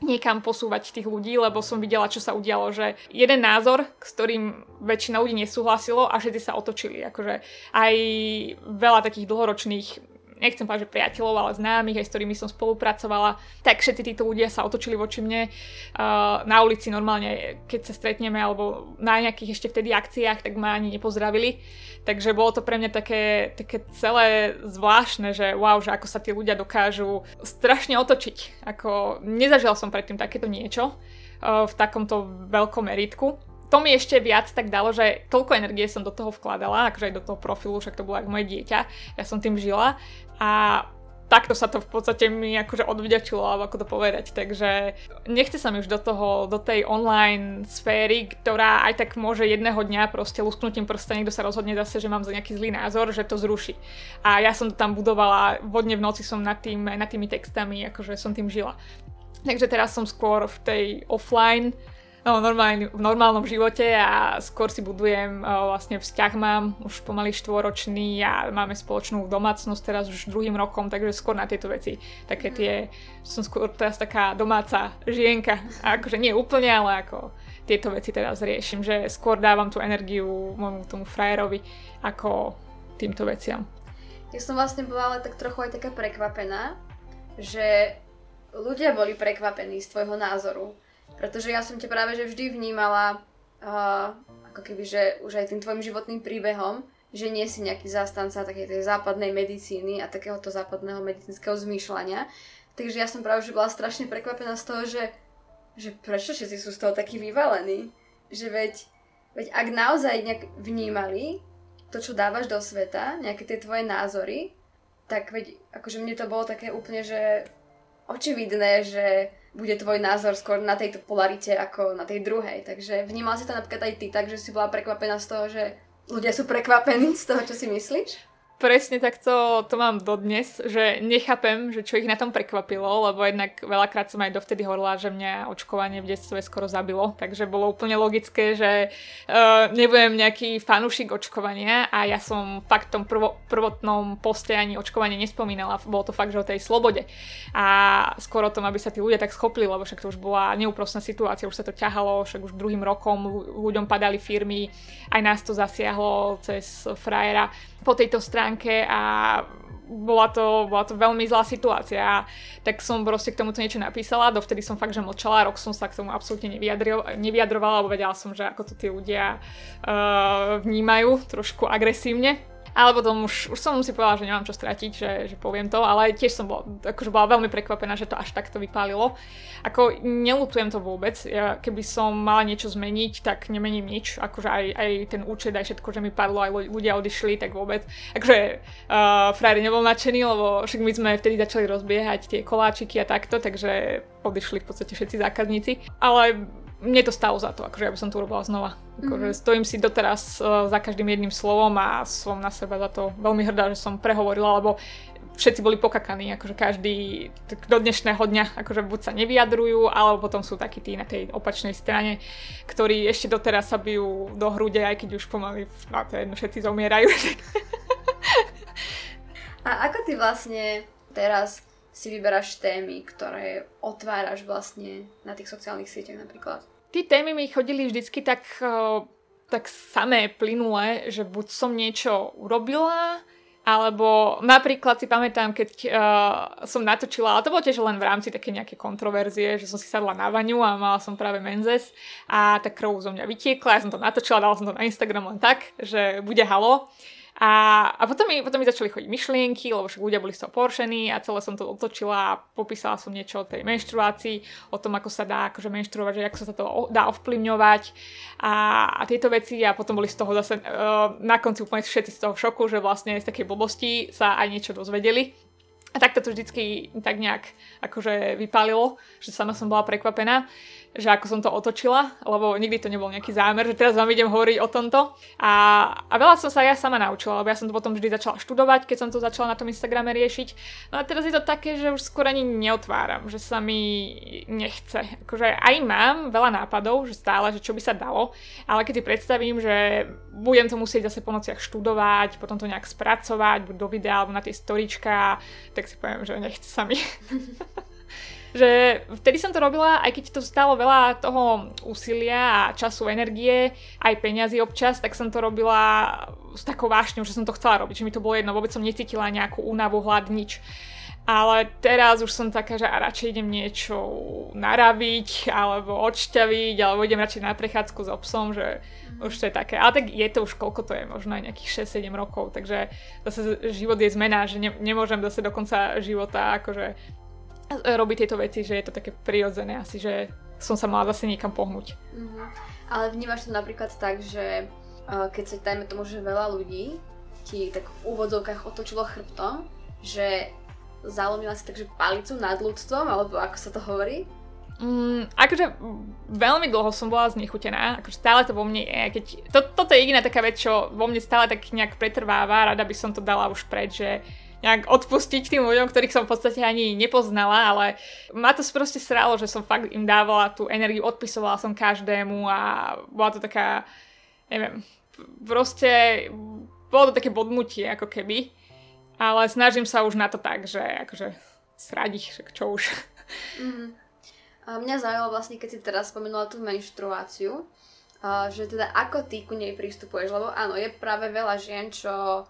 niekam posúvať tých ľudí, lebo som videla, čo sa udialo, že jeden názor, s ktorým väčšina ľudí nesúhlasilo a všetci sa otočili. Akože aj veľa takých dlhoročných nechcem povedať, že priateľov, ale známych, aj s ktorými som spolupracovala, tak všetci títo ľudia sa otočili voči mne. Uh, na ulici normálne, keď sa stretneme, alebo na nejakých ešte vtedy akciách, tak ma ani nepozdravili. Takže bolo to pre mňa také, také celé zvláštne, že wow, že ako sa tí ľudia dokážu strašne otočiť. Ako nezažila som predtým takéto niečo uh, v takomto veľkom meritku to mi ešte viac tak dalo, že toľko energie som do toho vkladala, akože aj do toho profilu, však to bolo ako moje dieťa, ja som tým žila a takto sa to v podstate mi akože odvďačilo, alebo ako to povedať, takže nechce sa mi už do toho, do tej online sféry, ktorá aj tak môže jedného dňa proste lusknutím prsta niekto sa rozhodne zase, že mám za nejaký zlý názor, že to zruší. A ja som to tam budovala, vodne v noci som nad, tým, nad tými textami, akože som tým žila. Takže teraz som skôr v tej offline no, normálne, v normálnom živote a skôr si budujem vlastne vzťah mám už pomaly štvoročný a máme spoločnú domácnosť teraz už druhým rokom, takže skôr na tieto veci. Také tie, som skôr teraz taká domáca žienka, akože nie úplne, ale ako tieto veci teraz riešim, že skôr dávam tú energiu môjmu tomu frajerovi ako týmto veciam. Ja som vlastne bola ale tak trochu aj taká prekvapená, že ľudia boli prekvapení z tvojho názoru pretože ja som ťa práve že vždy vnímala uh, ako keby, že už aj tým tvojim životným príbehom, že nie si nejaký zástanca takej tej západnej medicíny a takéhoto západného medicínskeho zmýšľania. Takže ja som práve že bola strašne prekvapená z toho, že, že prečo všetci sú z toho takí vyvalení. Že veď, veď ak naozaj nejak vnímali to, čo dávaš do sveta, nejaké tie tvoje názory, tak veď akože mne to bolo také úplne, že očividné, že bude tvoj názor skôr na tejto polarite ako na tej druhej. Takže vnímal si to napríklad aj ty tak, že si bola prekvapená z toho, že ľudia sú prekvapení z toho, čo si myslíš? Presne takto to mám dodnes, že nechápem, že čo ich na tom prekvapilo, lebo jednak veľakrát som aj dovtedy hovorila, že mňa očkovanie v detstve skoro zabilo, takže bolo úplne logické, že uh, nebudem nejaký fanúšik očkovania a ja som fakt v tom prvo, prvotnom poste ani očkovanie nespomínala, bolo to fakt, že o tej slobode. A skoro tom, aby sa tí ľudia tak schopili, lebo však to už bola neúprostná situácia, už sa to ťahalo, však už druhým rokom ľuďom padali firmy, aj nás to zasiahlo cez frajera po tejto stránke a bola to, bola to veľmi zlá situácia. Tak som proste k tomuto niečo napísala, dovtedy som fakt, že mlčala, rok som sa k tomu absolútne nevyjadrovala, lebo vedela som, že ako to tí ľudia uh, vnímajú trošku agresívne ale potom už, už som si povedala, že nemám čo stratiť, že, že poviem to, ale tiež som bola, akože bola veľmi prekvapená, že to až takto vypálilo. Ako nelutujem to vôbec, ja, keby som mala niečo zmeniť, tak nemením nič, akože aj, aj ten účet, aj všetko, že mi padlo, aj ľudia odišli, tak vôbec. Akože uh, frajer nebol nadšený, lebo však my sme vtedy začali rozbiehať tie koláčiky a takto, takže odišli v podstate všetci zákazníci. Ale mne to stalo za to, akože ja by som to urobila znova. Akože mm-hmm. stojím si doteraz uh, za každým jedným slovom a som na seba za to veľmi hrdá, že som prehovorila, lebo všetci boli pokakaní, akože každý do dnešného dňa akože buď sa nevyjadrujú, alebo potom sú takí tí na tej opačnej strane, ktorí ešte doteraz sa bijú do hrude, aj keď už pomaly no, to jedno, všetci zomierajú. a ako ty vlastne teraz si vyberáš témy, ktoré otváraš vlastne na tých sociálnych sieťach napríklad? Tie témy mi chodili vždycky tak, eh, tak samé plynule, že buď som niečo urobila, alebo napríklad si pamätám, keď uh, som natočila, ale to bolo tiež len v rámci také nejaké kontroverzie, že som si sadla na vaňu a mala som práve menzes a tak krv zo mňa vytiekla, ja som to natočila, dala som to na Instagram len tak, že bude halo. A, a potom, mi, potom mi začali chodiť myšlienky, lebo však ľudia boli z toho poršení a celé som to otočila a popísala som niečo o tej menštruácii, o tom, ako sa dá akože menštruovať, že ako sa to dá ovplyvňovať a, a tieto veci a potom boli z toho zase uh, na konci úplne všetci z toho šoku, že vlastne z takej blbosti sa aj niečo dozvedeli. A takto to vždycky tak nejak akože vypálilo, že sama som bola prekvapená že ako som to otočila, lebo nikdy to nebol nejaký zámer, že teraz vám idem hovoriť o tomto. A, a veľa som sa ja sama naučila, lebo ja som to potom vždy začala študovať, keď som to začala na tom Instagrame riešiť. No a teraz je to také, že už skôr ani neotváram, že sa mi nechce. Akože aj mám veľa nápadov, že stále, že čo by sa dalo, ale keď si predstavím, že budem to musieť zase po nociach študovať, potom to nejak spracovať, buď do videa alebo na tie storička, tak si poviem, že nechce sa mi. že vtedy som to robila, aj keď to stalo veľa toho úsilia a času, energie, aj peňazí občas, tak som to robila s takou vášňou, že som to chcela robiť, že mi to bolo jedno, vôbec som necítila nejakú únavu, hlad, nič. Ale teraz už som taká, že radšej idem niečo naraviť, alebo odšťaviť, alebo idem radšej na prechádzku s obsom, že už to je také. Ale tak je to už koľko to je, možno aj nejakých 6-7 rokov, takže zase život je zmena, že ne, nemôžem zase do konca života akože robiť tieto veci, že je to také prirodzené asi, že som sa mala zase niekam pohnúť. Mm-hmm. Ale vnímaš to napríklad tak, že uh, keď sa dajme tomu, že veľa ľudí ti tak v úvodzovkách otočilo chrbtom, že zalomila si takže palicu nad ľudstvom, alebo ako sa to hovorí? Mm, akože veľmi dlho som bola znechutená, akože stále to vo mne je, keď, to, toto je jediná taká vec, čo vo mne stále tak nejak pretrváva, rada by som to dala už preč, že nejak odpustiť tým ľuďom, ktorých som v podstate ani nepoznala, ale ma to proste sralo, že som fakt im dávala tú energiu, odpisovala som každému a bola to taká, neviem, proste bolo to také bodnutie ako keby. Ale snažím sa už na to tak, že akože ich, čo už. Mm. A mňa zaujímalo vlastne, keď si teraz spomenula tú menštruáciu, že teda ako ty ku nej pristupuješ, lebo áno, je práve veľa žien, čo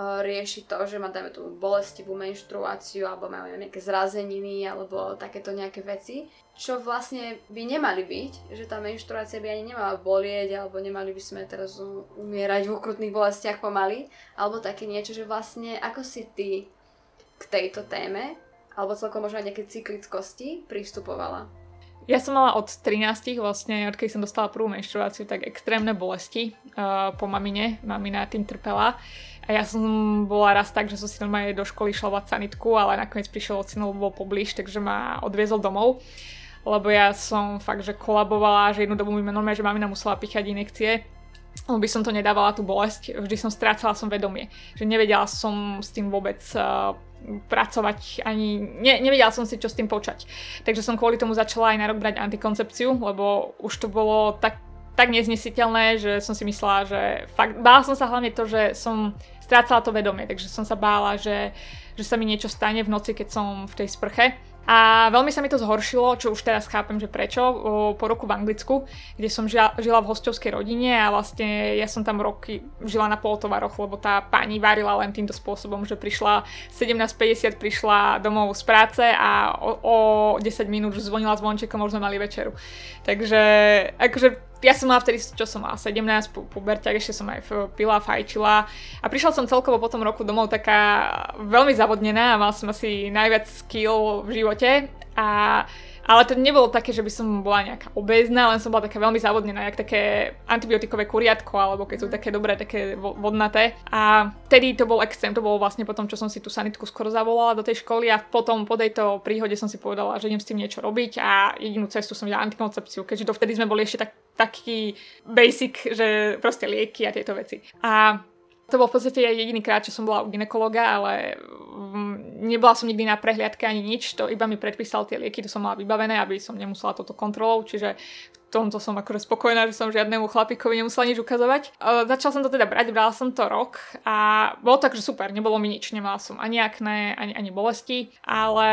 rieši to, že má dajme tú bolestivú menštruáciu alebo majú nejaké zrazeniny alebo takéto nejaké veci, čo vlastne by nemali byť, že tá menštruácia by ani nemala bolieť alebo nemali by sme teraz umierať v ukrutných bolestiach pomaly, alebo také niečo, že vlastne ako si ty k tejto téme alebo celkom možno aj nejaké cyklickosti pristupovala. Ja som mala od 13 vlastne, odkedy som dostala prvú menštruáciu, tak extrémne bolesti uh, po mamine. Mamina tým trpela. A ja som bola raz tak, že som si normálne do školy šla sanitku, ale nakoniec prišiel ocino, lebo bol poblíž, takže ma odviezol domov. Lebo ja som fakt, že kolabovala, že jednu dobu mi normálne, že mamina musela pichať inekcie by som to nedávala tú bolesť, vždy som strácala som vedomie, že nevedela som s tým vôbec uh, pracovať, ani ne, nevedela som si, čo s tým počať. Takže som kvôli tomu začala aj na rok brať antikoncepciu, lebo už to bolo tak, tak neznesiteľné, že som si myslela, že fakt, bála som sa hlavne to, že som strácala to vedomie, takže som sa bála, že, že sa mi niečo stane v noci, keď som v tej sprche a veľmi sa mi to zhoršilo, čo už teraz chápem, že prečo, po roku v Anglicku, kde som žila, v hostovskej rodine a vlastne ja som tam roky žila na polotovaroch, lebo tá pani varila len týmto spôsobom, že prišla 17.50, prišla domov z práce a o, o 10 minút už zvonila zvončekom, už sme mali večeru. Takže akože ja som mala vtedy, čo som mala, 17, po, po ešte som aj pila, fajčila. A prišla som celkovo po tom roku domov taká veľmi zavodnená a mal som asi najviac skill v živote. A ale to nebolo také, že by som bola nejaká obézna, len som bola taká veľmi závodnená, jak také antibiotikové kuriatko, alebo keď sú také dobré, také vodnaté. A vtedy to bol extrém, to bolo vlastne potom, čo som si tú sanitku skoro zavolala do tej školy a potom po tejto príhode som si povedala, že idem s tým niečo robiť a jedinú cestu som videla antikoncepciu, keďže to vtedy sme boli ešte tak, taký basic, že proste lieky a tieto veci. A to bol v podstate aj jediný krát, čo som bola u ginekologa, ale mm, nebola som nikdy na prehliadke ani nič, to iba mi predpísal tie lieky, to som mala vybavené, aby som nemusela toto kontrolou, čiže v tomto som akorát spokojná, že som žiadnemu chlapíkovi nemusela nič ukazovať. Uh, začala som to teda brať, brala som to rok a bolo tak, že super, nebolo mi nič, nemala som ani akné, ani, ani bolesti, ale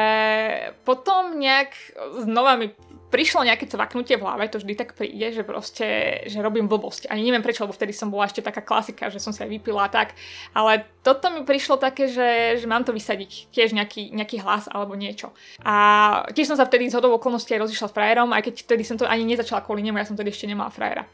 potom nejak znova mi prišlo nejaké cvaknutie v hlave, to vždy tak príde, že proste, že robím blbosť. Ani neviem prečo, lebo vtedy som bola ešte taká klasika, že som sa aj vypila tak. Ale toto mi prišlo také, že, že mám to vysadiť. Tiež nejaký, nejaký hlas alebo niečo. A tiež som sa vtedy z hodou okolností aj rozišla s frajerom, aj keď vtedy som to ani nezačala kvôli nemu, ja som tedy ešte nemala frajera.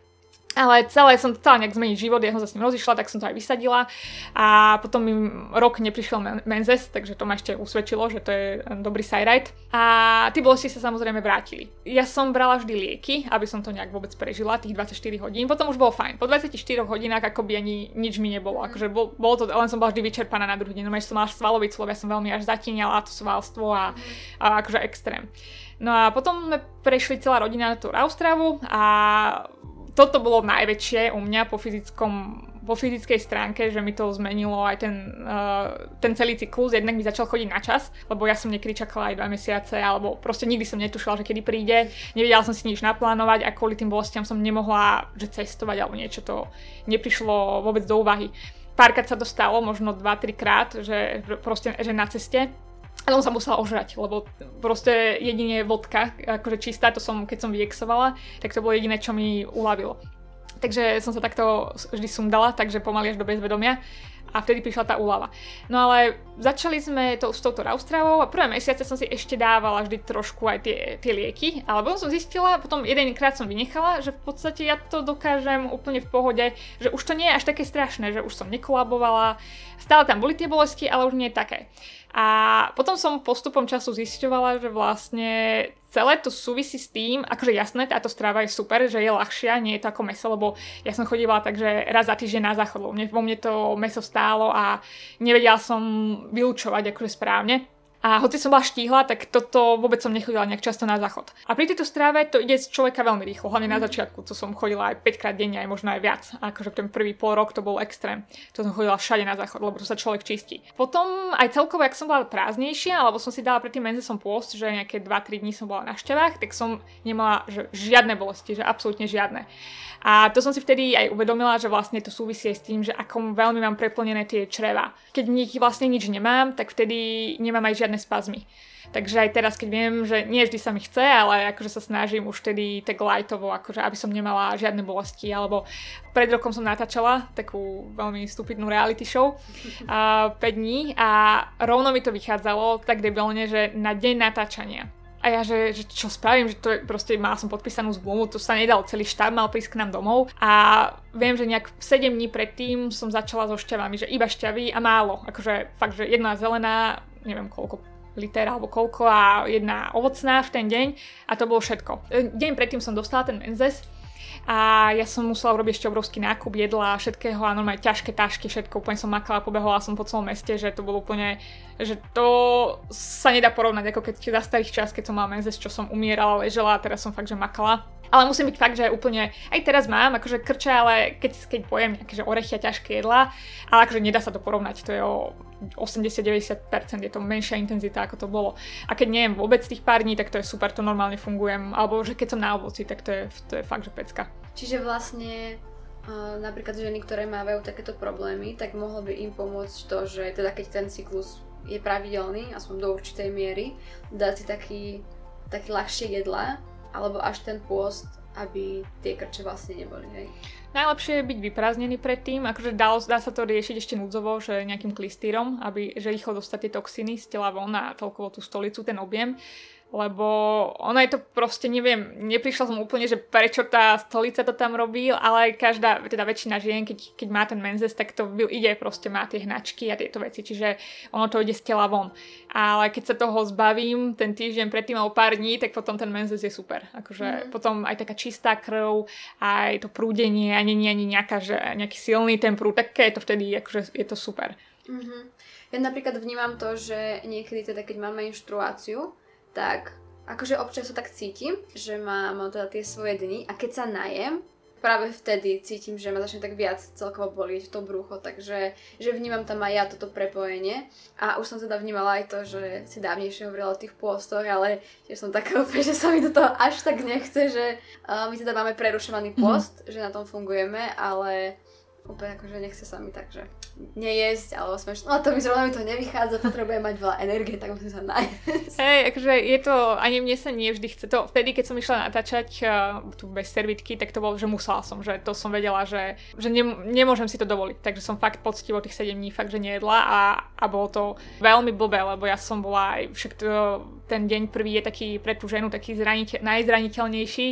Ale celé som chcela nejak zmeniť život, ja som sa s ním rozišla, tak som to aj vysadila. A potom mi rok neprišiel menzes, takže to ma ešte usvedčilo, že to je dobrý side A tí bolesti sa samozrejme vrátili. Ja som brala vždy lieky, aby som to nejak vôbec prežila, tých 24 hodín, potom už bolo fajn. Po 24 hodinách akoby ani nič mi nebolo, akože bol, bolo to, len som bola vždy vyčerpaná na druhý deň, no som mala svalový slov, ja som veľmi až zatíňala to svalstvo a, a akože extrém. No a potom sme prešli celá rodina na tú Austravu a toto bolo najväčšie u mňa po fyzickom po fyzickej stránke, že mi to zmenilo aj ten, uh, ten celý cyklus. Jednak mi začal chodiť na čas, lebo ja som niekedy čakala aj dva mesiace, alebo proste nikdy som netušila, že kedy príde. Nevedela som si nič naplánovať a kvôli tým bolestiam som nemohla že cestovať alebo niečo to neprišlo vôbec do úvahy. Párkrát sa to stalo, možno 2-3 krát, že, proste, že na ceste ale on sa musel ožrať, lebo proste jedine vodka, akože čistá, to som, keď som vyexovala, tak to bolo jediné, čo mi uľavilo. Takže som sa takto vždy sundala, takže pomaly až do bezvedomia a vtedy prišla tá úlava. No ale začali sme to, s touto raustravou a prvé mesiace som si ešte dávala vždy trošku aj tie, tie lieky, ale potom som zistila, potom jedenkrát som vynechala, že v podstate ja to dokážem úplne v pohode, že už to nie je až také strašné, že už som nekolabovala, stále tam boli tie bolesti, ale už nie je také. A potom som postupom času zisťovala, že vlastne celé to súvisí s tým, akože jasné, táto stráva je super, že je ľahšia, nie je to ako meso, lebo ja som chodívala tak, že raz za týždeň na záchod, vo mne to meso stálo a nevedela som vylúčovať akože správne. A hoci som bola štíhla, tak toto vôbec som nechodila nejak často na záchod. A pri tejto stráve to ide z človeka veľmi rýchlo, hlavne na začiatku, to som chodila aj 5 krát denne, aj možno aj viac. A akože ten prvý pol rok to bol extrém. To som chodila všade na záchod, lebo to sa človek čistí. Potom aj celkovo, ak som bola prázdnejšia, alebo som si dala predtým som pôst, že nejaké 2-3 dní som bola na šťavách, tak som nemala že žiadne bolesti, že absolútne žiadne. A to som si vtedy aj uvedomila, že vlastne to súvisí aj s tým, že ako veľmi mám preplnené tie čreva. Keď v nich vlastne nič nemám, tak vtedy nemám aj žiadne spazmy. Takže aj teraz, keď viem, že nie vždy sa mi chce, ale akože sa snažím už vtedy tak lightovo, akože aby som nemala žiadne bolesti, alebo pred rokom som natáčala takú veľmi stupidnú reality show uh, 5 dní a rovno mi to vychádzalo tak debilne, že na deň natáčania. A ja, že, že čo spravím, že to je proste, mala som podpísanú zmluvu, to sa nedalo, celý štáb mal prísť k nám domov. A viem, že nejak 7 dní predtým som začala so šťavami, že iba šťavy a málo, akože fakt, že jedna zelená, neviem koľko liter alebo koľko a jedna ovocná v ten deň a to bolo všetko. Deň predtým som dostala ten menzes a ja som musela urobiť ešte obrovský nákup jedla a všetkého a normálne ťažké tašky, všetko úplne som makala, pobehovala som po celom meste, že to bolo úplne, že to sa nedá porovnať ako keď za starých čas, keď som mala menzes, čo som umierala, ležela a teraz som fakt, že makala. Ale musím byť fakt, že úplne, aj teraz mám akože krče, ale keď, keď pojem nejaké že orechy a ťažké jedlá, ale akože nedá sa to porovnať, to je o 80-90%, je to menšia intenzita ako to bolo. A keď nejem vôbec tých pár dní, tak to je super, to normálne fungujem, alebo že keď som na ovoci, tak to je, to je fakt, že pecka. Čiže vlastne uh, napríklad ženy, ktoré mávajú takéto problémy, tak mohlo by im pomôcť to, že teda keď ten cyklus je pravidelný, aspoň do určitej miery, dať si taký, taký ľahšie jedlá, alebo až ten pôst, aby tie krče vlastne neboli, hej? Najlepšie je byť vyprázdnený predtým, akože dá, dá sa to riešiť ešte núdzovo, že nejakým klistýrom, aby že rýchlo dostať tie toxiny z tela von a celkovo tú stolicu, ten objem lebo ono je to proste, neviem, neprišla som úplne, že prečo tá stolica to tam robí, ale každá, teda väčšina žien, keď, keď má ten menzes, tak to ide proste, má tie hnačky a tieto veci, čiže ono to ide z tela von. Ale keď sa toho zbavím ten týždeň predtým alebo pár dní, tak potom ten menzes je super. Akože mm. potom aj taká čistá krv, aj to prúdenie, a je ani nejaká, že, nejaký silný ten prúd, tak je to vtedy, akože je to super. Mm-hmm. Ja napríklad vnímam to, že niekedy teda, keď máme inštruáciu, tak akože občas sa tak cítim, že mám teda tie svoje dni a keď sa najem, práve vtedy cítim, že ma začne tak viac celkovo bolieť to brucho, takže že vnímam tam aj ja toto prepojenie a už som teda vnímala aj to, že si dávnejšie hovorila o tých pôstoch, ale tiež som taká úplne, že sa mi do toho až tak nechce, že uh, my teda máme prerušovaný post, mm-hmm. že na tom fungujeme, ale úplne akože nechce sa mi tak, že nejesť, alebo smeš, no to mi zrovna mi to nevychádza, potrebujem mať veľa energie, tak musím sa nájsť. Hej, akože je to, ani mne sa nie vždy chce to, vtedy keď som išla natáčať uh, tu bez servitky, tak to bolo, že musela som, že to som vedela, že, že ne, nemôžem si to dovoliť, takže som fakt poctivo tých 7 dní fakt, že nejedla a, a bolo to veľmi blbé, lebo ja som bola aj, však to, ten deň prvý je taký pre tú ženu taký zraniteľ, najzraniteľnejší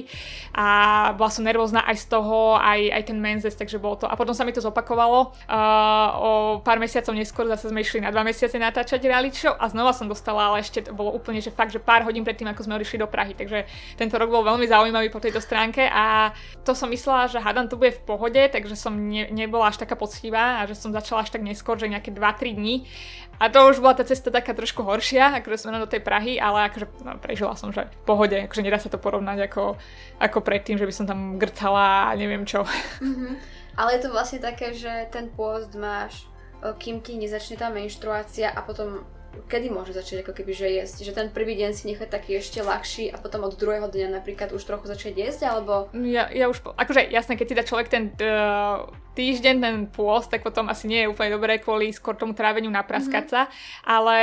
a bola som nervózna aj z toho, aj, aj ten menzes, takže bolo to, a potom sa mi to zopakovalo, uh, o pár mesiacov neskôr zase sme išli na dva mesiace natáčať reality show a znova som dostala, ale ešte to bolo úplne, že fakt, že pár hodín predtým, ako sme odišli do Prahy. Takže tento rok bol veľmi zaujímavý po tejto stránke a to som myslela, že hádam to bude v pohode, takže som ne, nebola až taká poctivá a že som začala až tak neskôr, že nejaké 2-3 dní. A to už bola tá cesta taká trošku horšia, akože sme do tej Prahy, ale akože no, prežila som, že v pohode, akože nedá sa to porovnať ako, ako predtým, že by som tam grcala a neviem čo. Mm-hmm. Ale je to vlastne také, že ten pôst máš, kým ti nezačne tá menštruácia a potom kedy môže začať ako keby, že jesť? Že ten prvý deň si nechať taký ešte ľahší a potom od druhého dňa napríklad už trochu začať jesť, alebo... Ja, ja už, akože jasné, keď si dá človek ten uh, týždeň ten pôst, tak potom asi nie je úplne dobré kvôli skôr tomu tráveniu napraskať mm-hmm. sa, ale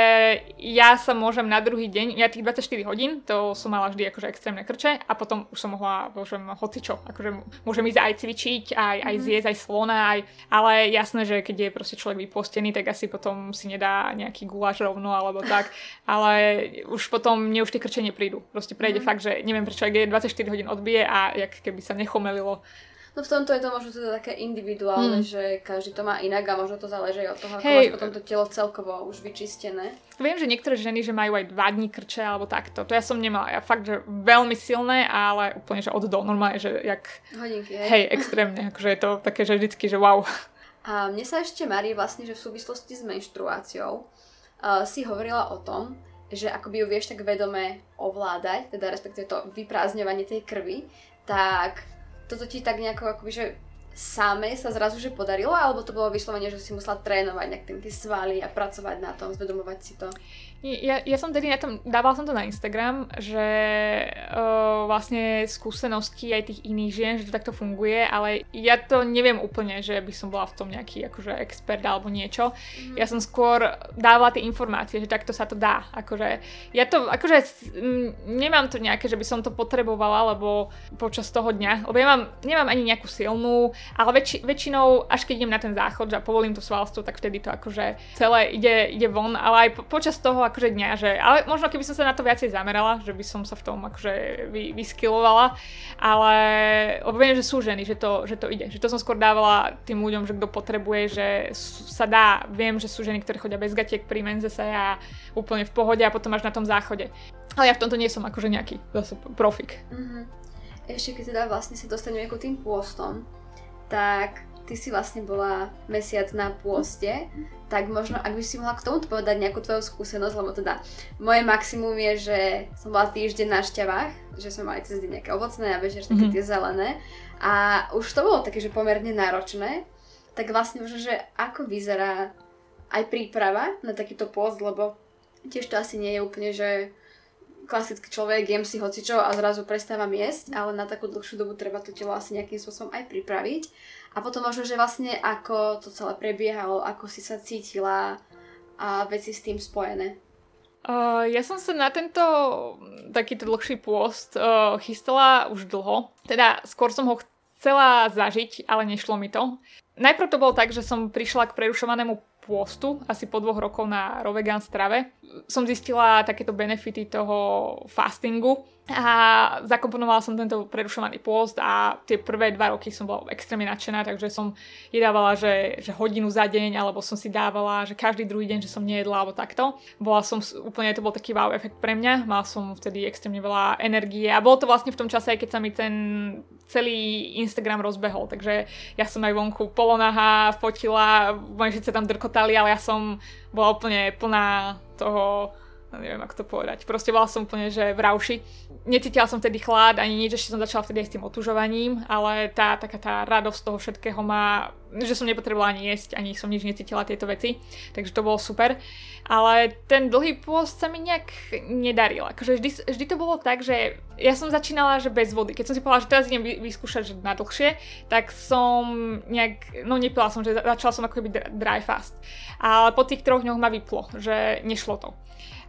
ja sa môžem na druhý deň, ja tých 24 hodín, to som mala vždy akože extrémne krče a potom už som mohla, môžem hocičo, akože môžem ísť aj cvičiť, aj, aj mm-hmm. zjesť, aj slona, aj, ale jasné, že keď je proste človek vypostený, tak asi potom si nedá nejaký guláš rovno alebo tak, ale už potom mne už tie krče neprídu. Proste prejde mm-hmm. fakt, že neviem prečo, ak je 24 hodín odbije a jak keby sa nechomelilo No v tomto je to možno teda také individuálne, hmm. že každý to má inak a možno to záleží od toho, ako hey. máš potom to telo celkovo už vyčistené. Viem, že niektoré ženy, že majú aj dva dní krče alebo takto. To ja som nemala. Ja fakt, že veľmi silné, ale úplne, že od do. Normálne, že jak... Hodinky, hej. Hej, extrémne. Akože je to také, že vždycky, že wow. A mne sa ešte marí vlastne, že v súvislosti s menštruáciou uh, si hovorila o tom, že akoby ju vieš tak vedome ovládať, teda respektíve to vyprázdňovanie tej krvi, tak toto ti tak nejako akoby, že samé sa zrazu že podarilo, alebo to bolo vyslovene, že si musela trénovať nejak ten tie svaly a pracovať na tom, zvedomovať si to? Ja, ja som tedy na tom, dával som to na Instagram, že uh, vlastne skúsenosti aj tých iných žien, že to takto funguje, ale ja to neviem úplne, že by som bola v tom nejaký akože expert alebo niečo. Mm. Ja som skôr dávala tie informácie, že takto sa to dá. Akože, ja to, akože m, nemám to nejaké, že by som to potrebovala, lebo počas toho dňa, lebo ja mám, nemám ani nejakú silnú, ale väč, väčšinou, až keď idem na ten záchod a povolím to svalstvo, tak vtedy to akože celé ide, ide von, ale aj po, počas toho akože dňa, že, ale možno keby som sa na to viacej zamerala, že by som sa v tom akože vy, vyskylovala, ale lebo že sú ženy, že to, že to ide, že to som skôr dávala tým ľuďom, že kto potrebuje, že sa dá, viem, že sú ženy, ktoré chodia bez gatiek pri menze sa ja úplne v pohode a potom až na tom záchode. Ale ja v tomto nie som akože nejaký zase profik. Mm-hmm. Ešte keď teda vlastne sa dostaneme ako tým pôstom, tak ty si vlastne bola mesiac na pôste, tak možno, ak by si mohla k tomu povedať nejakú tvoju skúsenosť, lebo teda moje maximum je, že som bola týždeň na šťavách, že sme mali cez deň nejaké ovocné a večer také mm-hmm. tie zelené a už to bolo také, že pomerne náročné, tak vlastne možno, že ako vyzerá aj príprava na takýto pôst, lebo tiež to asi nie je úplne, že klasický človek, jem si hocičo a zrazu prestávam jesť, ale na takú dlhšiu dobu treba to telo asi nejakým spôsobom aj pripraviť. A potom možno, že vlastne ako to celé prebiehalo, ako si sa cítila a veci s tým spojené. Uh, ja som sa na tento takýto dlhší pôst uh, chystala už dlho. Teda skôr som ho chcela zažiť, ale nešlo mi to. Najprv to bolo tak, že som prišla k prerušovanému pôstu asi po dvoch rokov na Rovegan strave. Som zistila takéto benefity toho fastingu, a zakomponovala som tento prerušovaný pôst a tie prvé dva roky som bola extrémne nadšená, takže som jedávala, že, že hodinu za deň, alebo som si dávala, že každý druhý deň, že som nejedla, alebo takto. Bola som úplne, to bol taký wow efekt pre mňa, mal som vtedy extrémne veľa energie a bolo to vlastne v tom čase, aj keď sa mi ten celý Instagram rozbehol, takže ja som aj vonku polonaha, fotila, moje sa tam drkotali, ale ja som bola úplne plná toho neviem ako to povedať. Proste bola som úplne, že v rauši. Necítila som vtedy chlad ani nič, ešte som začala vtedy aj s tým otužovaním, ale tá taká tá radosť toho všetkého má, že som nepotrebovala ani jesť, ani som nič necítila tieto veci, takže to bolo super. Ale ten dlhý pôst sa mi nejak nedaril. Akože vždy, vždy to bolo tak, že ja som začínala, že bez vody. Keď som si povedala, že teraz idem vyskúšať že na dlhšie, tak som nejak, no nepila som, že začala som ako keby dry fast. Ale po tých troch dňoch ma vyplo, že nešlo to.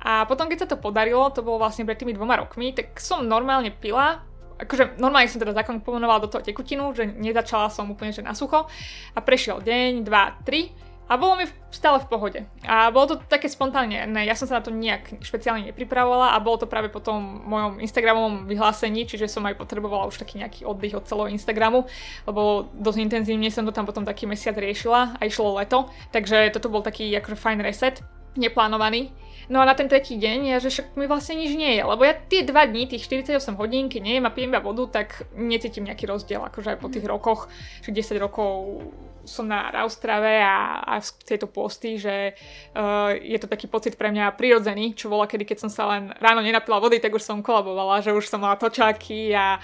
A potom, keď sa to podarilo, to bolo vlastne pred tými dvoma rokmi, tak som normálne pila, akože normálne som teda zakomponovala do toho tekutinu, že nezačala som úplne že na sucho a prešiel deň, dva, tri a bolo mi stále v pohode. A bolo to také spontánne, ne, ja som sa na to nejak špeciálne nepripravovala a bolo to práve po tom mojom Instagramovom vyhlásení, čiže som aj potrebovala už taký nejaký oddych od celého Instagramu, lebo dosť intenzívne som to tam potom taký mesiac riešila a išlo leto, takže toto bol taký akože fajn reset, neplánovaný. No a na ten tretí deň, ja, že však mi vlastne nič nie je, lebo ja tie dva dní, tých 48 hodín, keď nejem a pijem iba vodu, tak necítim nejaký rozdiel, akože aj po tých rokoch, že 10 rokov som na Raustrave a, a v tejto posty, že uh, je to taký pocit pre mňa prirodzený, čo bola kedy, keď som sa len ráno nenapila vody, tak už som kolabovala, že už som mala točáky a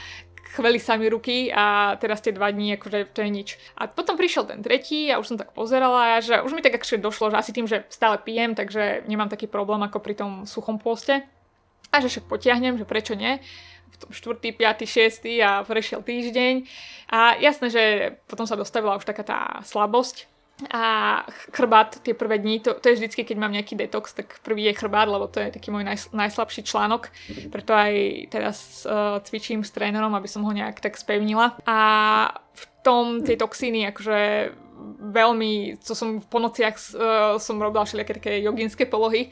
chveli sa mi ruky a teraz tie dva dní, akože to je nič. A potom prišiel ten tretí a už som tak pozerala, že už mi tak akože došlo, že asi tým, že stále pijem, takže nemám taký problém ako pri tom suchom pôste. A A že však potiahnem, že prečo nie v tom 4., 5., 6. a prešiel týždeň. A jasné, že potom sa dostavila už taká tá slabosť, a chrbát tie prvé dni, to, to je vždycky, keď mám nejaký detox, tak prvý je chrbát, lebo to je taký môj naj, najslabší článok, preto aj teraz uh, cvičím s trénerom, aby som ho nejak tak spevnila. A v tom tie toxíny, akože veľmi, co som v ponociach uh, som robila všelijaké také joginské polohy,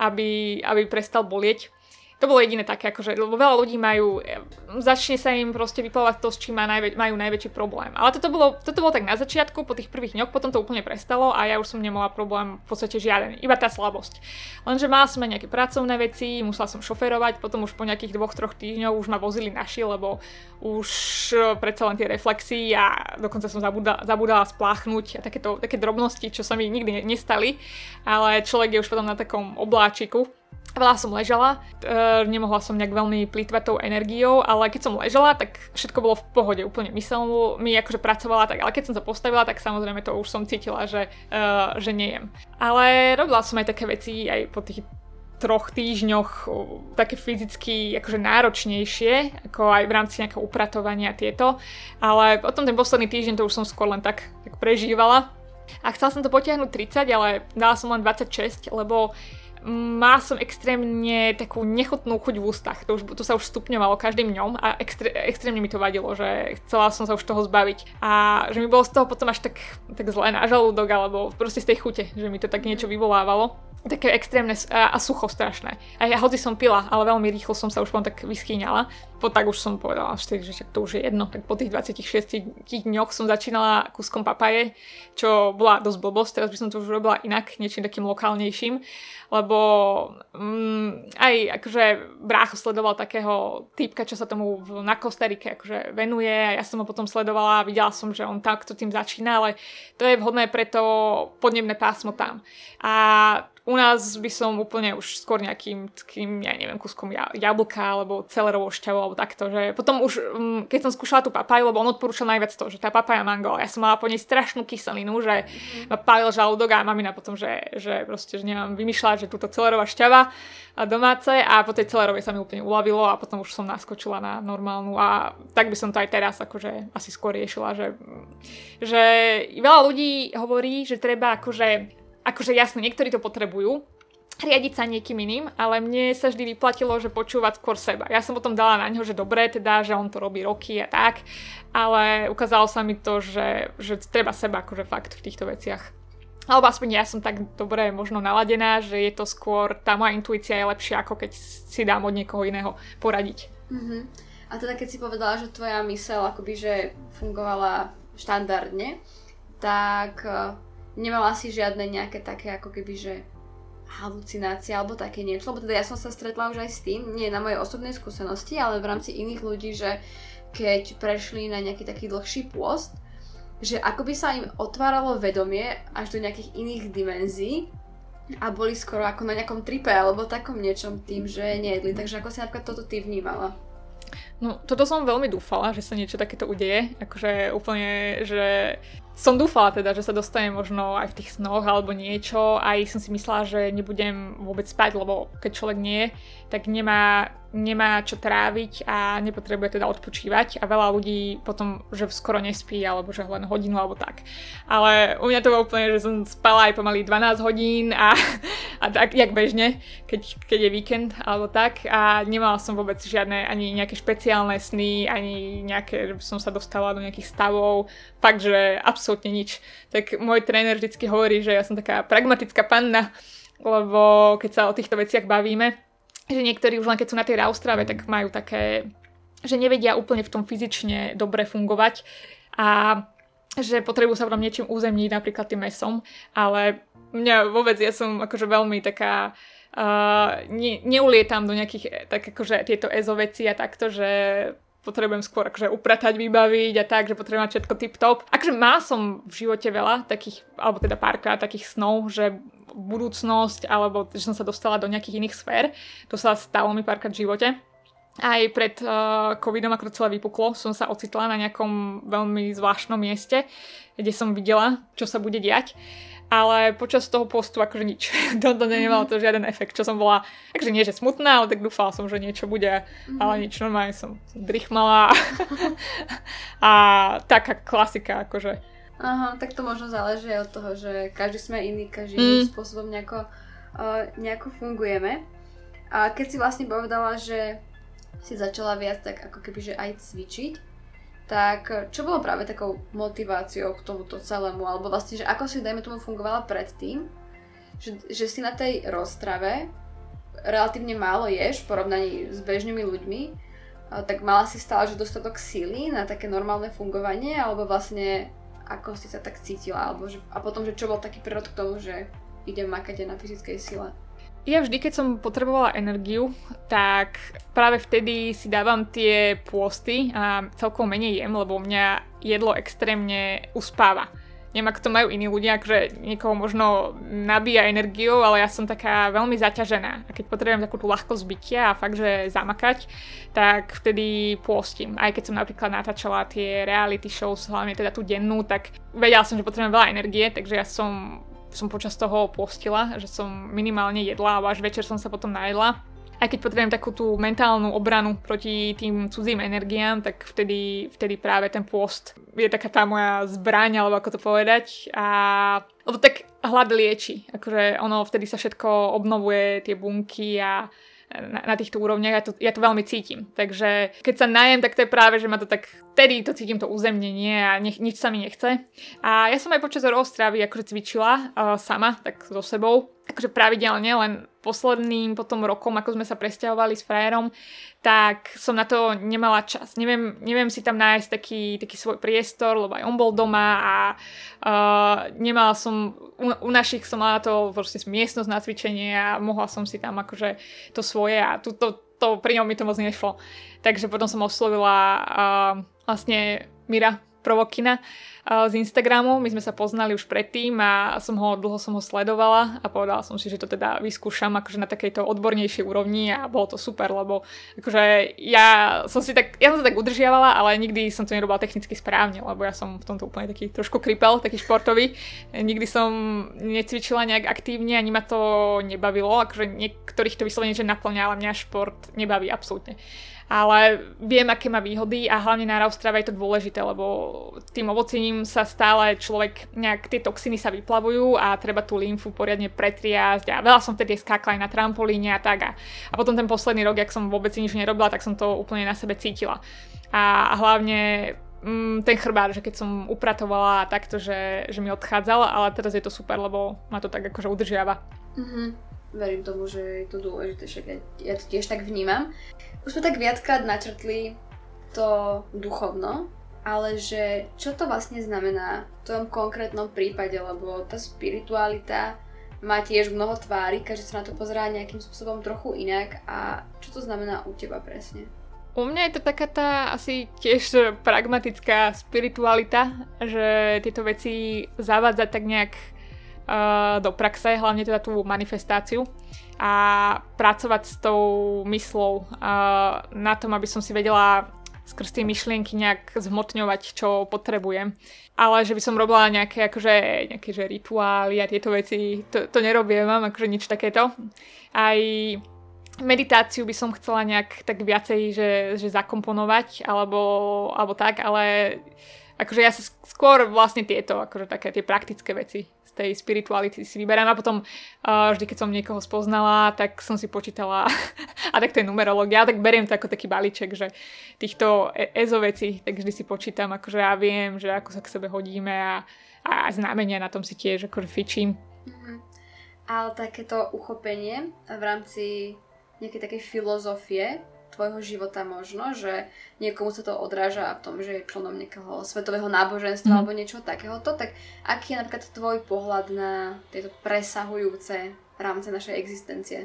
aby, aby prestal bolieť to bolo jediné také, akože, lebo veľa ľudí majú, začne sa im proste vyplovať to, s čím majú najväčší problém. Ale toto bolo, toto bolo tak na začiatku, po tých prvých dňoch, potom to úplne prestalo a ja už som nemala problém v podstate žiaden, iba tá slabosť. Lenže mala som aj nejaké pracovné veci, musela som šoferovať, potom už po nejakých dvoch, troch týždňoch už ma vozili naši, lebo už e, predsa len tie reflexy a dokonca som zabudala, zabudala spláchnuť a takéto, také drobnosti, čo sa mi nikdy nestali, ale človek je už potom na takom obláčiku, Veľa som ležala, e, nemohla som nejak veľmi plýtvať tou energiou, ale keď som ležala, tak všetko bolo v pohode, úplne mysel mi akože pracovala tak, ale keď som sa postavila, tak samozrejme to už som cítila, že, e, že nejem. Ale robila som aj také veci aj po tých troch týždňoch také fyzicky akože náročnejšie, ako aj v rámci nejakého upratovania tieto, ale potom ten posledný týždeň to už som skôr len tak, tak prežívala. A chcela som to potiahnuť 30, ale dala som len 26, lebo má som extrémne takú nechutnú chuť v ústach. To, už, to sa už stupňovalo každým dňom a extré, extrémne mi to vadilo, že chcela som sa už toho zbaviť. A že mi bolo z toho potom až tak, tak zle na žalúdok, alebo proste z tej chute, že mi to tak niečo vyvolávalo také extrémne a, sucho strašné. A ja hoci som pila, ale veľmi rýchlo som sa už potom tak vyschýňala. Po tak už som povedala, že to už je jedno. Tak po tých 26 dňoch som začínala kúskom papaje, čo bola dosť blbosť. Teraz by som to už robila inak, niečím takým lokálnejším lebo mm, aj akože brácho sledoval takého typka, čo sa tomu v, na Kostarike akože venuje a ja som ho potom sledovala a videla som, že on takto tým začína, ale to je vhodné pre to podnebné pásmo tam. A u nás by som úplne už skôr nejakým takým, ja neviem, kuskom jablka alebo celerovou šťavou alebo takto, že potom už, mm, keď som skúšala tú papaju, lebo on odporúčal najviac to, že tá papaja mango, ja som mala po nej strašnú kyselinu, že ma pálil žalúdok a mamina potom, že, že proste, že nemám vymýšľať, že túto celerová šťava domáce a po tej celerovej sa mi úplne uľavilo a potom už som naskočila na normálnu a tak by som to aj teraz akože asi skôr riešila, že, že veľa ľudí hovorí, že treba akože akože jasne, niektorí to potrebujú, riadiť sa niekým iným, ale mne sa vždy vyplatilo, že počúvať skôr seba. Ja som potom dala na ňo, že dobre, teda, že on to robí roky a tak, ale ukázalo sa mi to, že, že treba seba akože fakt v týchto veciach. Alebo aspoň ja som tak dobre možno naladená, že je to skôr, tá moja intuícia je lepšia, ako keď si dám od niekoho iného poradiť. Mm-hmm. A teda keď si povedala, že tvoja mysel akoby, že fungovala štandardne, tak nemala si žiadne nejaké také ako keby, že halucinácie alebo také niečo, lebo teda ja som sa stretla už aj s tým, nie na mojej osobnej skúsenosti, ale v rámci iných ľudí, že keď prešli na nejaký taký dlhší pôst, že akoby sa im otváralo vedomie až do nejakých iných dimenzií a boli skoro ako na nejakom tripe alebo takom niečom tým, že nejedli. Takže ako si napríklad toto ty vnímala? No, toto som veľmi dúfala, že sa niečo takéto udeje. Akože úplne, že som dúfala teda, že sa dostane možno aj v tých snoch alebo niečo. Aj som si myslela, že nebudem vôbec spať, lebo keď človek nie, tak nemá nemá čo tráviť a nepotrebuje teda odpočívať a veľa ľudí potom, že skoro nespí alebo že len hodinu alebo tak. Ale u mňa to bolo úplne, že som spala aj pomaly 12 hodín a, a tak, jak bežne, keď, keď je víkend alebo tak a nemala som vôbec žiadne ani nejaké špeciálne sny, ani nejaké, že som sa dostala do nejakých stavov, fakt, že absolútne nič. Tak môj tréner vždycky hovorí, že ja som taká pragmatická panna, lebo keď sa o týchto veciach bavíme, že niektorí už len keď sú na tej raustrave, tak majú také, že nevedia úplne v tom fyzične dobre fungovať a že potrebujú sa v tom niečím uzemniť, napríklad tým mesom, ale mňa vôbec, ja som akože veľmi taká, uh, ne, neulietam do nejakých tak akože tieto ezo veci a takto, že potrebujem skôr akože upratať, vybaviť a tak, že potrebujem mať všetko tip-top. Akože má som v živote veľa takých, alebo teda párkrát takých snov, že budúcnosť, alebo že som sa dostala do nejakých iných sfér. To sa stalo mi párkrát v živote. Aj pred uh, covidom, ako to celé vypuklo, som sa ocitla na nejakom veľmi zvláštnom mieste, kde som videla, čo sa bude diať. Ale počas toho postu akože nič. to, to nemalo to žiaden efekt, čo som bola, akože nie, že smutná, ale tak dúfala som, že niečo bude, mm-hmm. ale nič, normálne som drichmala a taká klasika, akože. Aha, tak to možno záleží od toho, že každý sme iný, každý mm. spôsobom nejako, uh, nejako fungujeme. A keď si vlastne povedala, že si začala viac tak ako keby, že aj cvičiť, tak čo bolo práve takou motiváciou k tomuto celému? Alebo vlastne, že ako si, dajme tomu, fungovala predtým? Že, že si na tej roztrave relatívne málo ješ v porovnaní s bežnými ľuďmi, tak mala si stále že dostatok síly na také normálne fungovanie, alebo vlastne ako si sa tak cítila, alebo že, a potom, že čo bol taký prírod k tomu, že idem makať na fyzickej sile? Ja vždy, keď som potrebovala energiu, tak práve vtedy si dávam tie pôsty a celkom menej jem, lebo mňa jedlo extrémne uspáva. Neviem, ako to majú iní ľudia, že niekoho možno nabíja energiou, ale ja som taká veľmi zaťažená. A keď potrebujem takú tú ľahkosť bytia a fakt, že zamakať, tak vtedy pôstim. Aj keď som napríklad natáčala tie reality shows, hlavne teda tú dennú, tak vedela som, že potrebujem veľa energie, takže ja som som počas toho postila, že som minimálne jedla a až večer som sa potom najedla. Aj keď potrebujem takú tú mentálnu obranu proti tým cudzím energiám, tak vtedy, vtedy práve ten pôst je taká tá moja zbraň, alebo ako to povedať. A, lebo tak hlad lieči. Akože ono vtedy sa všetko obnovuje, tie bunky a na, na týchto úrovniach, ja to, ja to veľmi cítim. Takže keď sa najem, tak to je práve, že ma to tak, vtedy to cítim to uzemnenie a nech, nič sa mi nechce. A ja som aj počas roztrávy akože cvičila uh, sama, tak so sebou, akože pravidelne, len posledným potom rokom, ako sme sa presťahovali s frajerom, tak som na to nemala čas. Neviem, neviem si tam nájsť taký, taký svoj priestor, lebo aj on bol doma a uh, nemala som, u, u našich som mala to proste miestnosť na cvičenie a mohla som si tam akože to svoje a to, to, to pri ňom mi to moc nešlo. Takže potom som oslovila uh, vlastne Mira Provokina, z Instagramu. My sme sa poznali už predtým a som ho, dlho som ho sledovala a povedala som si, že to teda vyskúšam akože na takejto odbornejšej úrovni a bolo to super, lebo akože ja som si tak, ja som sa tak udržiavala, ale nikdy som to nerobila technicky správne, lebo ja som v tomto úplne taký trošku kripel, taký športový. Nikdy som necvičila nejak aktívne, ani ma to nebavilo, akože niektorých to vyslovene, že naplňa, ale mňa šport nebaví absolútne ale viem, aké má výhody a hlavne na Raustrave je to dôležité, lebo tým ovocením sa stále človek, nejak tie toxiny sa vyplavujú a treba tú lymfu poriadne pretriasť a veľa som vtedy skákla aj na trampolíne a tak a, a potom ten posledný rok, jak som vôbec nič nerobila, tak som to úplne na sebe cítila. A, a hlavne mm, ten chrbát, že keď som upratovala takto, že, že mi odchádzal, ale teraz je to super, lebo ma to tak akože udržiava. Mm-hmm verím tomu, že je to dôležité, však ja, ja to tiež tak vnímam. Už sme tak viackrát načrtli to duchovno, ale že čo to vlastne znamená v tom konkrétnom prípade, lebo tá spiritualita má tiež mnoho tvári, každý sa na to pozerá nejakým spôsobom trochu inak a čo to znamená u teba presne? U mňa je to taká tá asi tiež pragmatická spiritualita, že tieto veci zavádzať tak nejak do praxe, hlavne teda tú manifestáciu a pracovať s tou myslou na tom, aby som si vedela skrz tie myšlienky nejak zhmotňovať, čo potrebujem. Ale že by som robila nejaké, akože, nejaké že rituály a tieto veci, to, to nerobím, mám akože nič takéto. Aj meditáciu by som chcela nejak tak viacej, že, že zakomponovať, alebo, alebo tak, ale akože ja sa skôr vlastne tieto, akože také tie praktické veci z tej spirituality si vyberám a potom uh, vždy, keď som niekoho spoznala, tak som si počítala a tak to je numerológia, tak beriem to ako taký balíček, že týchto e- EZO veci, tak vždy si počítam, akože ja viem, že ako sa k sebe hodíme a, a znamenia na tom si tiež akože fičím. Mm-hmm. Ale takéto uchopenie v rámci nejakej takej filozofie tvojho života možno, že niekomu sa to odráža v tom, že je členom nejakého svetového náboženstva mm. alebo niečo takéhoto, tak aký je napríklad tvoj pohľad na tieto presahujúce rámce našej existencie?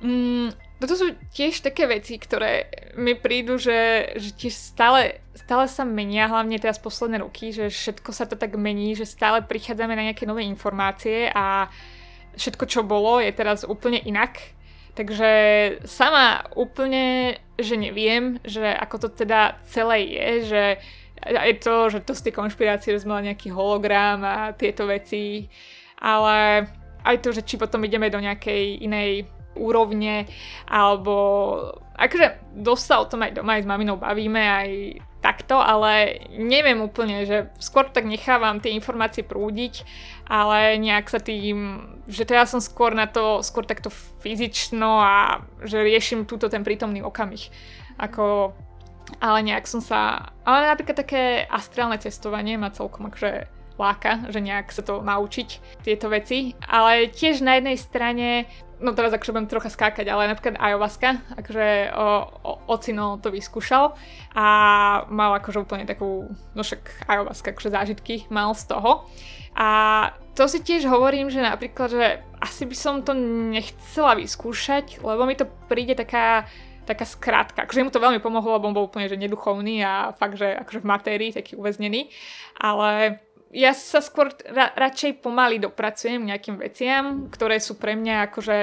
Mm, toto sú tiež také veci, ktoré mi prídu, že, že tiež stále, stále sa menia, hlavne teraz posledné roky, že všetko sa to tak mení, že stále prichádzame na nejaké nové informácie a všetko, čo bolo, je teraz úplne inak Takže sama úplne, že neviem, že ako to teda celé je, že aj to, že to z tej konšpirácie, že nejaký hologram a tieto veci. ale aj to, že či potom ideme do nejakej inej úrovne, alebo akože dosť sa o tom aj doma aj s maminou bavíme, aj takto, ale neviem úplne, že skôr tak nechávam tie informácie prúdiť, ale nejak sa tým, že ja som skôr na to, skôr takto fyzično a že riešim túto ten prítomný okamih. Ako, ale nejak som sa, ale napríklad také astrálne cestovanie ma celkom akože láka, že nejak sa to naučiť, tieto veci. Ale tiež na jednej strane, no teraz akože budem trocha skákať, ale napríklad ayahuasca, akože o, o, ocino to vyskúšal a mal akože úplne takú, no však ayahuasca, akože zážitky mal z toho. A to si tiež hovorím, že napríklad, že asi by som to nechcela vyskúšať, lebo mi to príde taká taká skrátka. Akože mu to veľmi pomohlo, lebo on bol úplne že neduchovný a fakt, že akože v matérii, taký uväznený. Ale ja sa skôr ra- radšej pomaly dopracujem nejakým veciam, ktoré sú pre mňa akože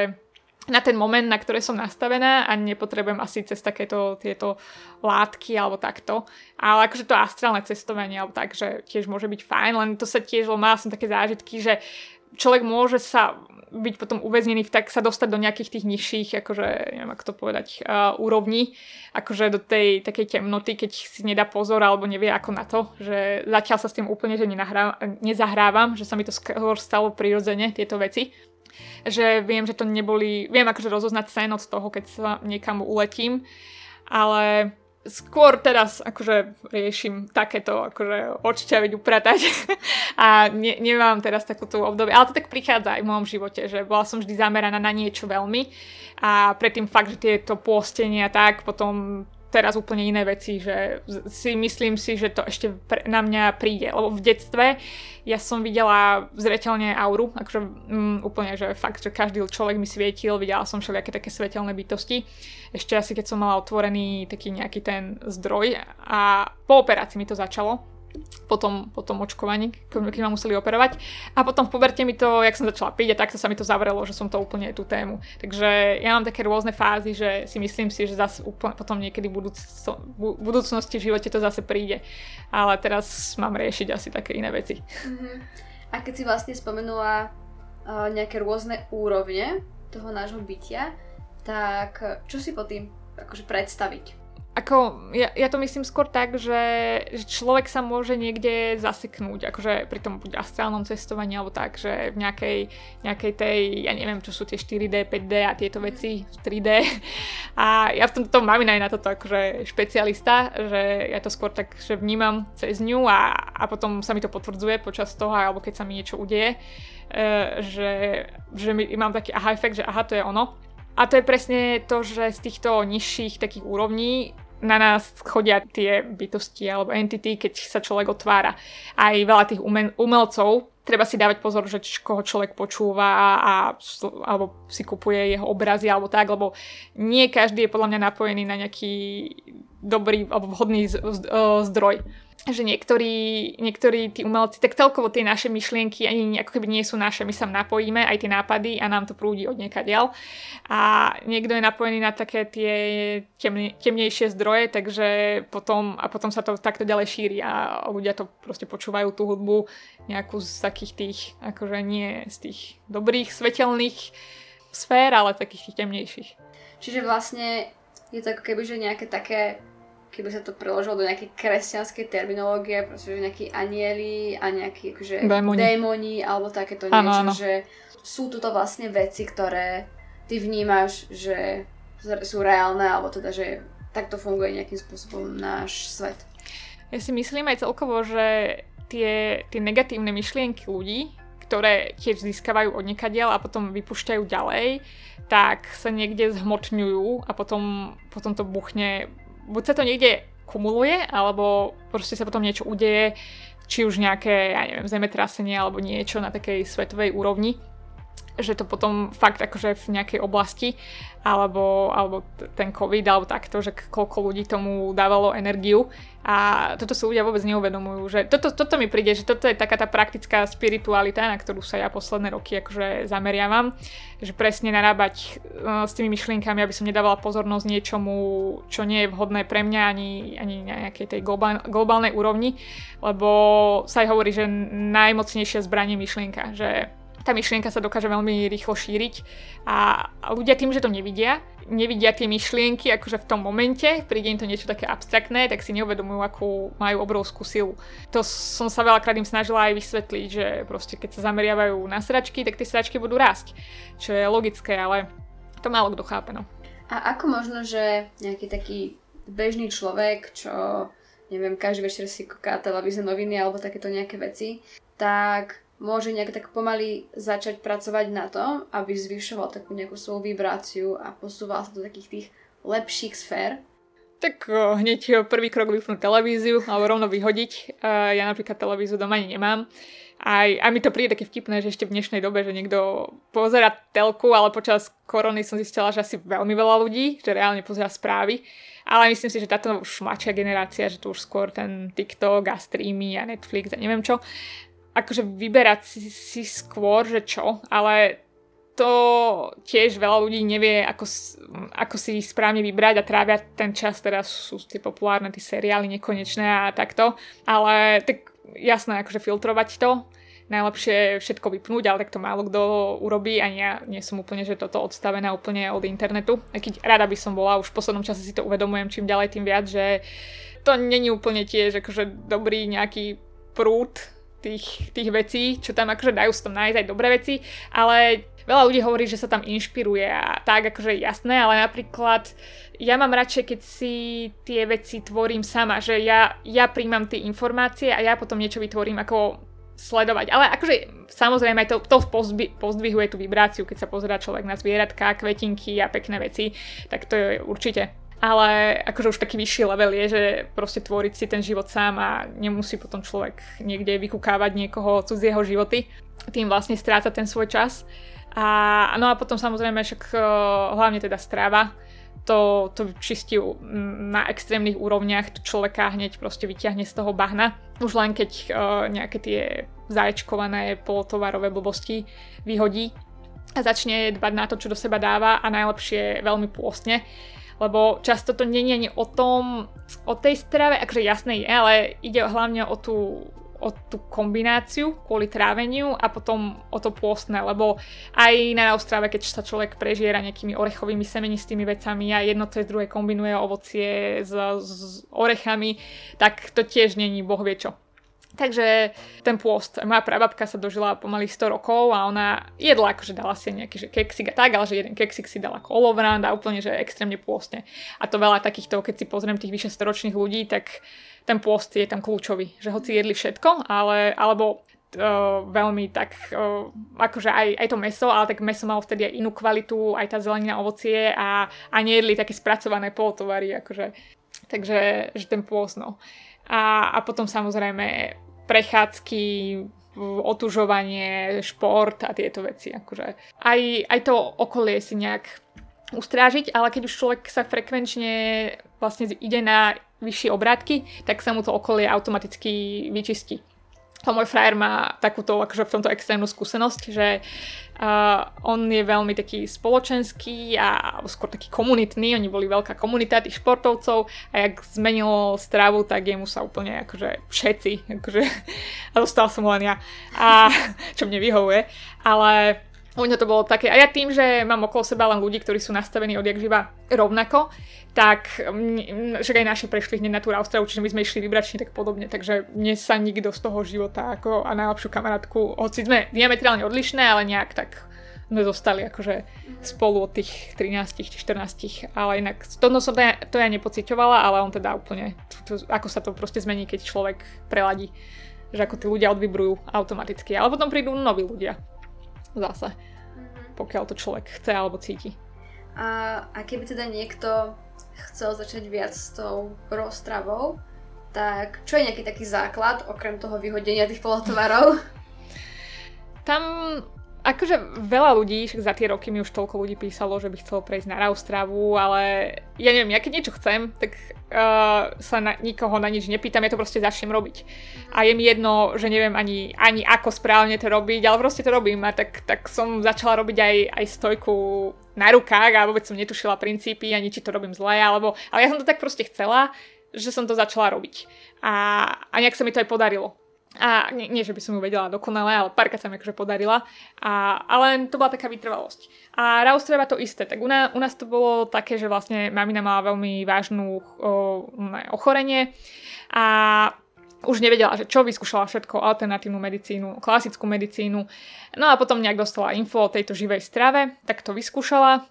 na ten moment, na ktoré som nastavená a nepotrebujem asi cez takéto tieto látky alebo takto. Ale akože to astrálne cestovanie alebo tak, že tiež môže byť fajn, len to sa tiež, lebo mala som také zážitky, že človek môže sa byť potom uväznený, tak sa dostať do nejakých tých nižších, akože, neviem ako to povedať, uh, úrovní, akože do tej takej temnoty, keď si nedá pozor alebo nevie ako na to, že zatiaľ sa s tým úplne že nezahrávam, že sa mi to skôr stalo prirodzene, tieto veci. Že viem, že to neboli, viem akože rozoznať sen od toho, keď sa niekam uletím, ale skôr teraz akože riešim takéto akože odšťaviť, upratať. A ne, nemám teraz takúto obdobie, ale to tak prichádza aj v mojom živote, že bola som vždy zameraná na niečo veľmi. A predtým fakt, že tieto pôstenia tak, potom teraz úplne iné veci, že si myslím si, že to ešte na mňa príde, lebo v detstve ja som videla zreteľne auru, akože um, úplne, že fakt, že každý človek mi svietil, videla som všelijaké také svetelné bytosti, ešte asi keď som mala otvorený taký nejaký ten zdroj a po operácii mi to začalo, potom, potom očkovaní, keď ma museli operovať. A potom v poberte mi to, jak som začala piť, a tak sa mi to zavrelo, že som to úplne tú tému. Takže ja mám také rôzne fázy, že si myslím si, že zase úplne, potom niekedy v budúcnosti v živote to zase príde. Ale teraz mám riešiť asi také iné veci. Mm-hmm. A keď si vlastne spomenula uh, nejaké rôzne úrovne toho nášho bytia, tak čo si po tým akože predstaviť? Ako, ja, ja to myslím skôr tak, že, že človek sa môže niekde zaseknúť, akože pri tom buď astrálnom cestovaní, alebo tak, že v nejakej, nejakej tej, ja neviem, čo sú tie 4D, 5D a tieto veci, 3D. A ja v tomto mám aj na toto akože špecialista, že ja to skôr tak, že vnímam cez ňu a, a potom sa mi to potvrdzuje počas toho, alebo keď sa mi niečo udeje, e, že, že mám taký aha efekt, že aha, to je ono. A to je presne to, že z týchto nižších takých úrovní na nás chodia tie bytosti alebo entity, keď sa človek otvára. Aj veľa tých umelcov, treba si dávať pozor, že koho človek počúva a, a alebo si kupuje jeho obrazy alebo tak, lebo nie každý je podľa mňa napojený na nejaký dobrý alebo vhodný zdroj že niektorí, niektorí tí umelci, tak celkovo tie naše myšlienky ani ako keby nie sú naše, my sa napojíme aj tie nápady a nám to prúdi od niekaďal. A niekto je napojený na také tie temne, temnejšie zdroje, takže potom, a potom sa to takto ďalej šíri a ľudia to proste počúvajú tú hudbu nejakú z takých tých, akože nie z tých dobrých, svetelných sfér, ale takých tých temnejších. Čiže vlastne je to ako keby, že nejaké také keby sa to preložilo do nejakej kresťanskej terminológie, proste, že nejakí anieli a nejakí akože démoni, démoni alebo takéto niečo, ano, ano. že sú tu to vlastne veci, ktoré ty vnímaš, že sú reálne, alebo teda, že takto funguje nejakým spôsobom náš svet. Ja si myslím aj celkovo, že tie, tie negatívne myšlienky ľudí, ktoré tiež získavajú od a potom vypušťajú ďalej, tak sa niekde zhmotňujú a potom, potom to buchne. Buď sa to niekde kumuluje, alebo proste sa potom niečo udeje, či už nejaké, ja neviem, zemetrasenie alebo niečo na takej svetovej úrovni že to potom fakt akože v nejakej oblasti, alebo, alebo ten COVID, alebo takto, že koľko ľudí tomu dávalo energiu. A toto si ľudia vôbec neuvedomujú, že toto, toto mi príde, že toto je taká tá praktická spiritualita, na ktorú sa ja posledné roky akože zameriavam, že presne narábať uh, s tými myšlienkami, aby som nedávala pozornosť niečomu, čo nie je vhodné pre mňa ani, ani na nejakej tej globál, globálnej úrovni, lebo sa aj hovorí, že najmocnejšia zbranie myšlienka, že tá myšlienka sa dokáže veľmi rýchlo šíriť a ľudia tým, že to nevidia, nevidia tie myšlienky akože v tom momente, príde im to niečo také abstraktné, tak si neuvedomujú, akú majú obrovskú silu. To som sa veľakrát im snažila aj vysvetliť, že proste keď sa zameriavajú na sračky, tak tie sračky budú rásť, čo je logické, ale to málo kto chápe. No. A ako možno, že nejaký taký bežný človek, čo neviem, každý večer si kúka televízne noviny alebo takéto nejaké veci, tak môže nejak tak pomaly začať pracovať na tom, aby zvyšoval takú nejakú svoju vibráciu a posúval sa do takých tých lepších sfér? Tak o, hneď prvý krok vypnúť televíziu alebo rovno vyhodiť. Ja napríklad televíziu doma ani nemám. Aj, a mi to príde také vtipné, že ešte v dnešnej dobe, že niekto pozera telku, ale počas korony som zistila, že asi veľmi veľa ľudí, že reálne pozera správy. Ale myslím si, že táto už mladšia generácia, že tu už skôr ten TikTok a streamy a Netflix a neviem čo akože vyberať si, si skôr, že čo, ale to tiež veľa ľudí nevie, ako, ako si správne vybrať a trávia ten čas, teraz sú tie populárne tie seriály nekonečné a takto, ale tak jasné, akože filtrovať to, najlepšie všetko vypnúť, ale tak to málo kto urobí a ja nie som úplne, že toto odstavená úplne od internetu. A keď rada by som bola, už v poslednom čase si to uvedomujem čím ďalej tým viac, že to není úplne tiež akože dobrý nejaký prúd tých, tých vecí, čo tam akože dajú s tom nájsť aj dobré veci, ale veľa ľudí hovorí, že sa tam inšpiruje a tak akože jasné, ale napríklad ja mám radšej, keď si tie veci tvorím sama, že ja, ja príjmam tie informácie a ja potom niečo vytvorím ako sledovať. Ale akože samozrejme aj to, to pozdvi, pozdvihuje tú vibráciu, keď sa pozerá človek na zvieratka, kvetinky a pekné veci, tak to je určite ale akože už taký vyšší level je, že proste tvoriť si ten život sám a nemusí potom človek niekde vykúkávať niekoho cudzieho životy. Tým vlastne stráca ten svoj čas. A, no a potom samozrejme však e, hlavne teda strava, to, to čistí na extrémnych úrovniach, to človeka hneď proste vyťahne z toho bahna. Už len keď uh, nejaké tie zaječkované polotovarové blbosti vyhodí a začne dbať na to, čo do seba dáva a najlepšie veľmi pôstne lebo často to je ani o tom, o tej strave, akože jasné je, ale ide hlavne o tú o tú kombináciu kvôli tráveniu a potom o to pôstne, lebo aj na strave, keď sa človek prežiera nejakými orechovými semenistými vecami a jedno cez druhé kombinuje ovocie s, s orechami, tak to tiež není boh vie čo. Takže ten pôst, moja prababka sa dožila pomaly 100 rokov a ona jedla, akože dala si nejaký že keksik a tak, ale že jeden keksik si dala kolovrand a úplne, že extrémne pôstne. A to veľa takýchto, keď si pozriem tých vyše storočných ľudí, tak ten pôst je tam kľúčový. Že hoci jedli všetko, ale, alebo uh, veľmi tak, uh, akože aj, aj to meso, ale tak meso malo vtedy aj inú kvalitu, aj tá zelenina, ovocie a, a nejedli také spracované polotovary, akože. Takže že ten pôst, no. A, a potom samozrejme prechádzky, otužovanie, šport a tieto veci. Akože. Aj, aj to okolie si nejak ustrážiť, ale keď už človek sa frekvenčne vlastne ide na vyššie obrátky, tak sa mu to okolie automaticky vyčistí to môj frajer má takúto akože v tomto extrémnu skúsenosť, že uh, on je veľmi taký spoločenský a skôr taký komunitný, oni boli veľká komunita tých športovcov a jak zmenil stravu, tak jemu sa úplne akože všetci, akože, a dostal som len ja, a, čo mne vyhovuje, ale u mňa to bolo také, a ja tým, že mám okolo seba len ľudí, ktorí sú nastavení odjak živa rovnako, tak však aj naši prešli hneď na tú Australu, čiže my sme išli vybračne tak podobne, takže mne sa nikto z toho života ako a najlepšiu kamarátku, hoci sme diametrálne odlišné, ale nejak tak sme zostali akože spolu od tých 13 či 14, ale inak to, no som to, ja, to ja nepocitovala, ale on teda úplne, to, to, ako sa to proste zmení, keď človek preladí, že ako tí ľudia odvibrujú automaticky, ale potom prídu noví ľudia zase, mm-hmm. pokiaľ to človek chce alebo cíti. A, a keby teda niekto chcel začať viac s tou roztravou, tak čo je nejaký taký základ, okrem toho vyhodenia tých polotovarov? Tam akože veľa ľudí, však za tie roky mi už toľko ľudí písalo, že by chcelo prejsť na stravu, ale ja neviem, ja keď niečo chcem, tak uh, sa na, nikoho na nič nepýtam, ja to proste začnem robiť. A je mi jedno, že neviem ani, ani ako správne to robiť, ale proste to robím a tak, tak som začala robiť aj, aj stojku na rukách a vôbec som netušila princípy, ani či to robím zle, alebo, ale ja som to tak proste chcela, že som to začala robiť. A, a nejak sa mi to aj podarilo. A nie, nie, že by som ju vedela dokonale, ale párkrát sa mi akože podarila. A, ale to bola taká vytrvalosť. A Raustreva to isté. Tak u, nás, u nás to bolo také, že vlastne mamina mala veľmi vážnu o, ne, ochorenie a už nevedela, že čo, vyskúšala všetko, alternatívnu medicínu, klasickú medicínu. No a potom nejak dostala info o tejto živej strave, tak to vyskúšala.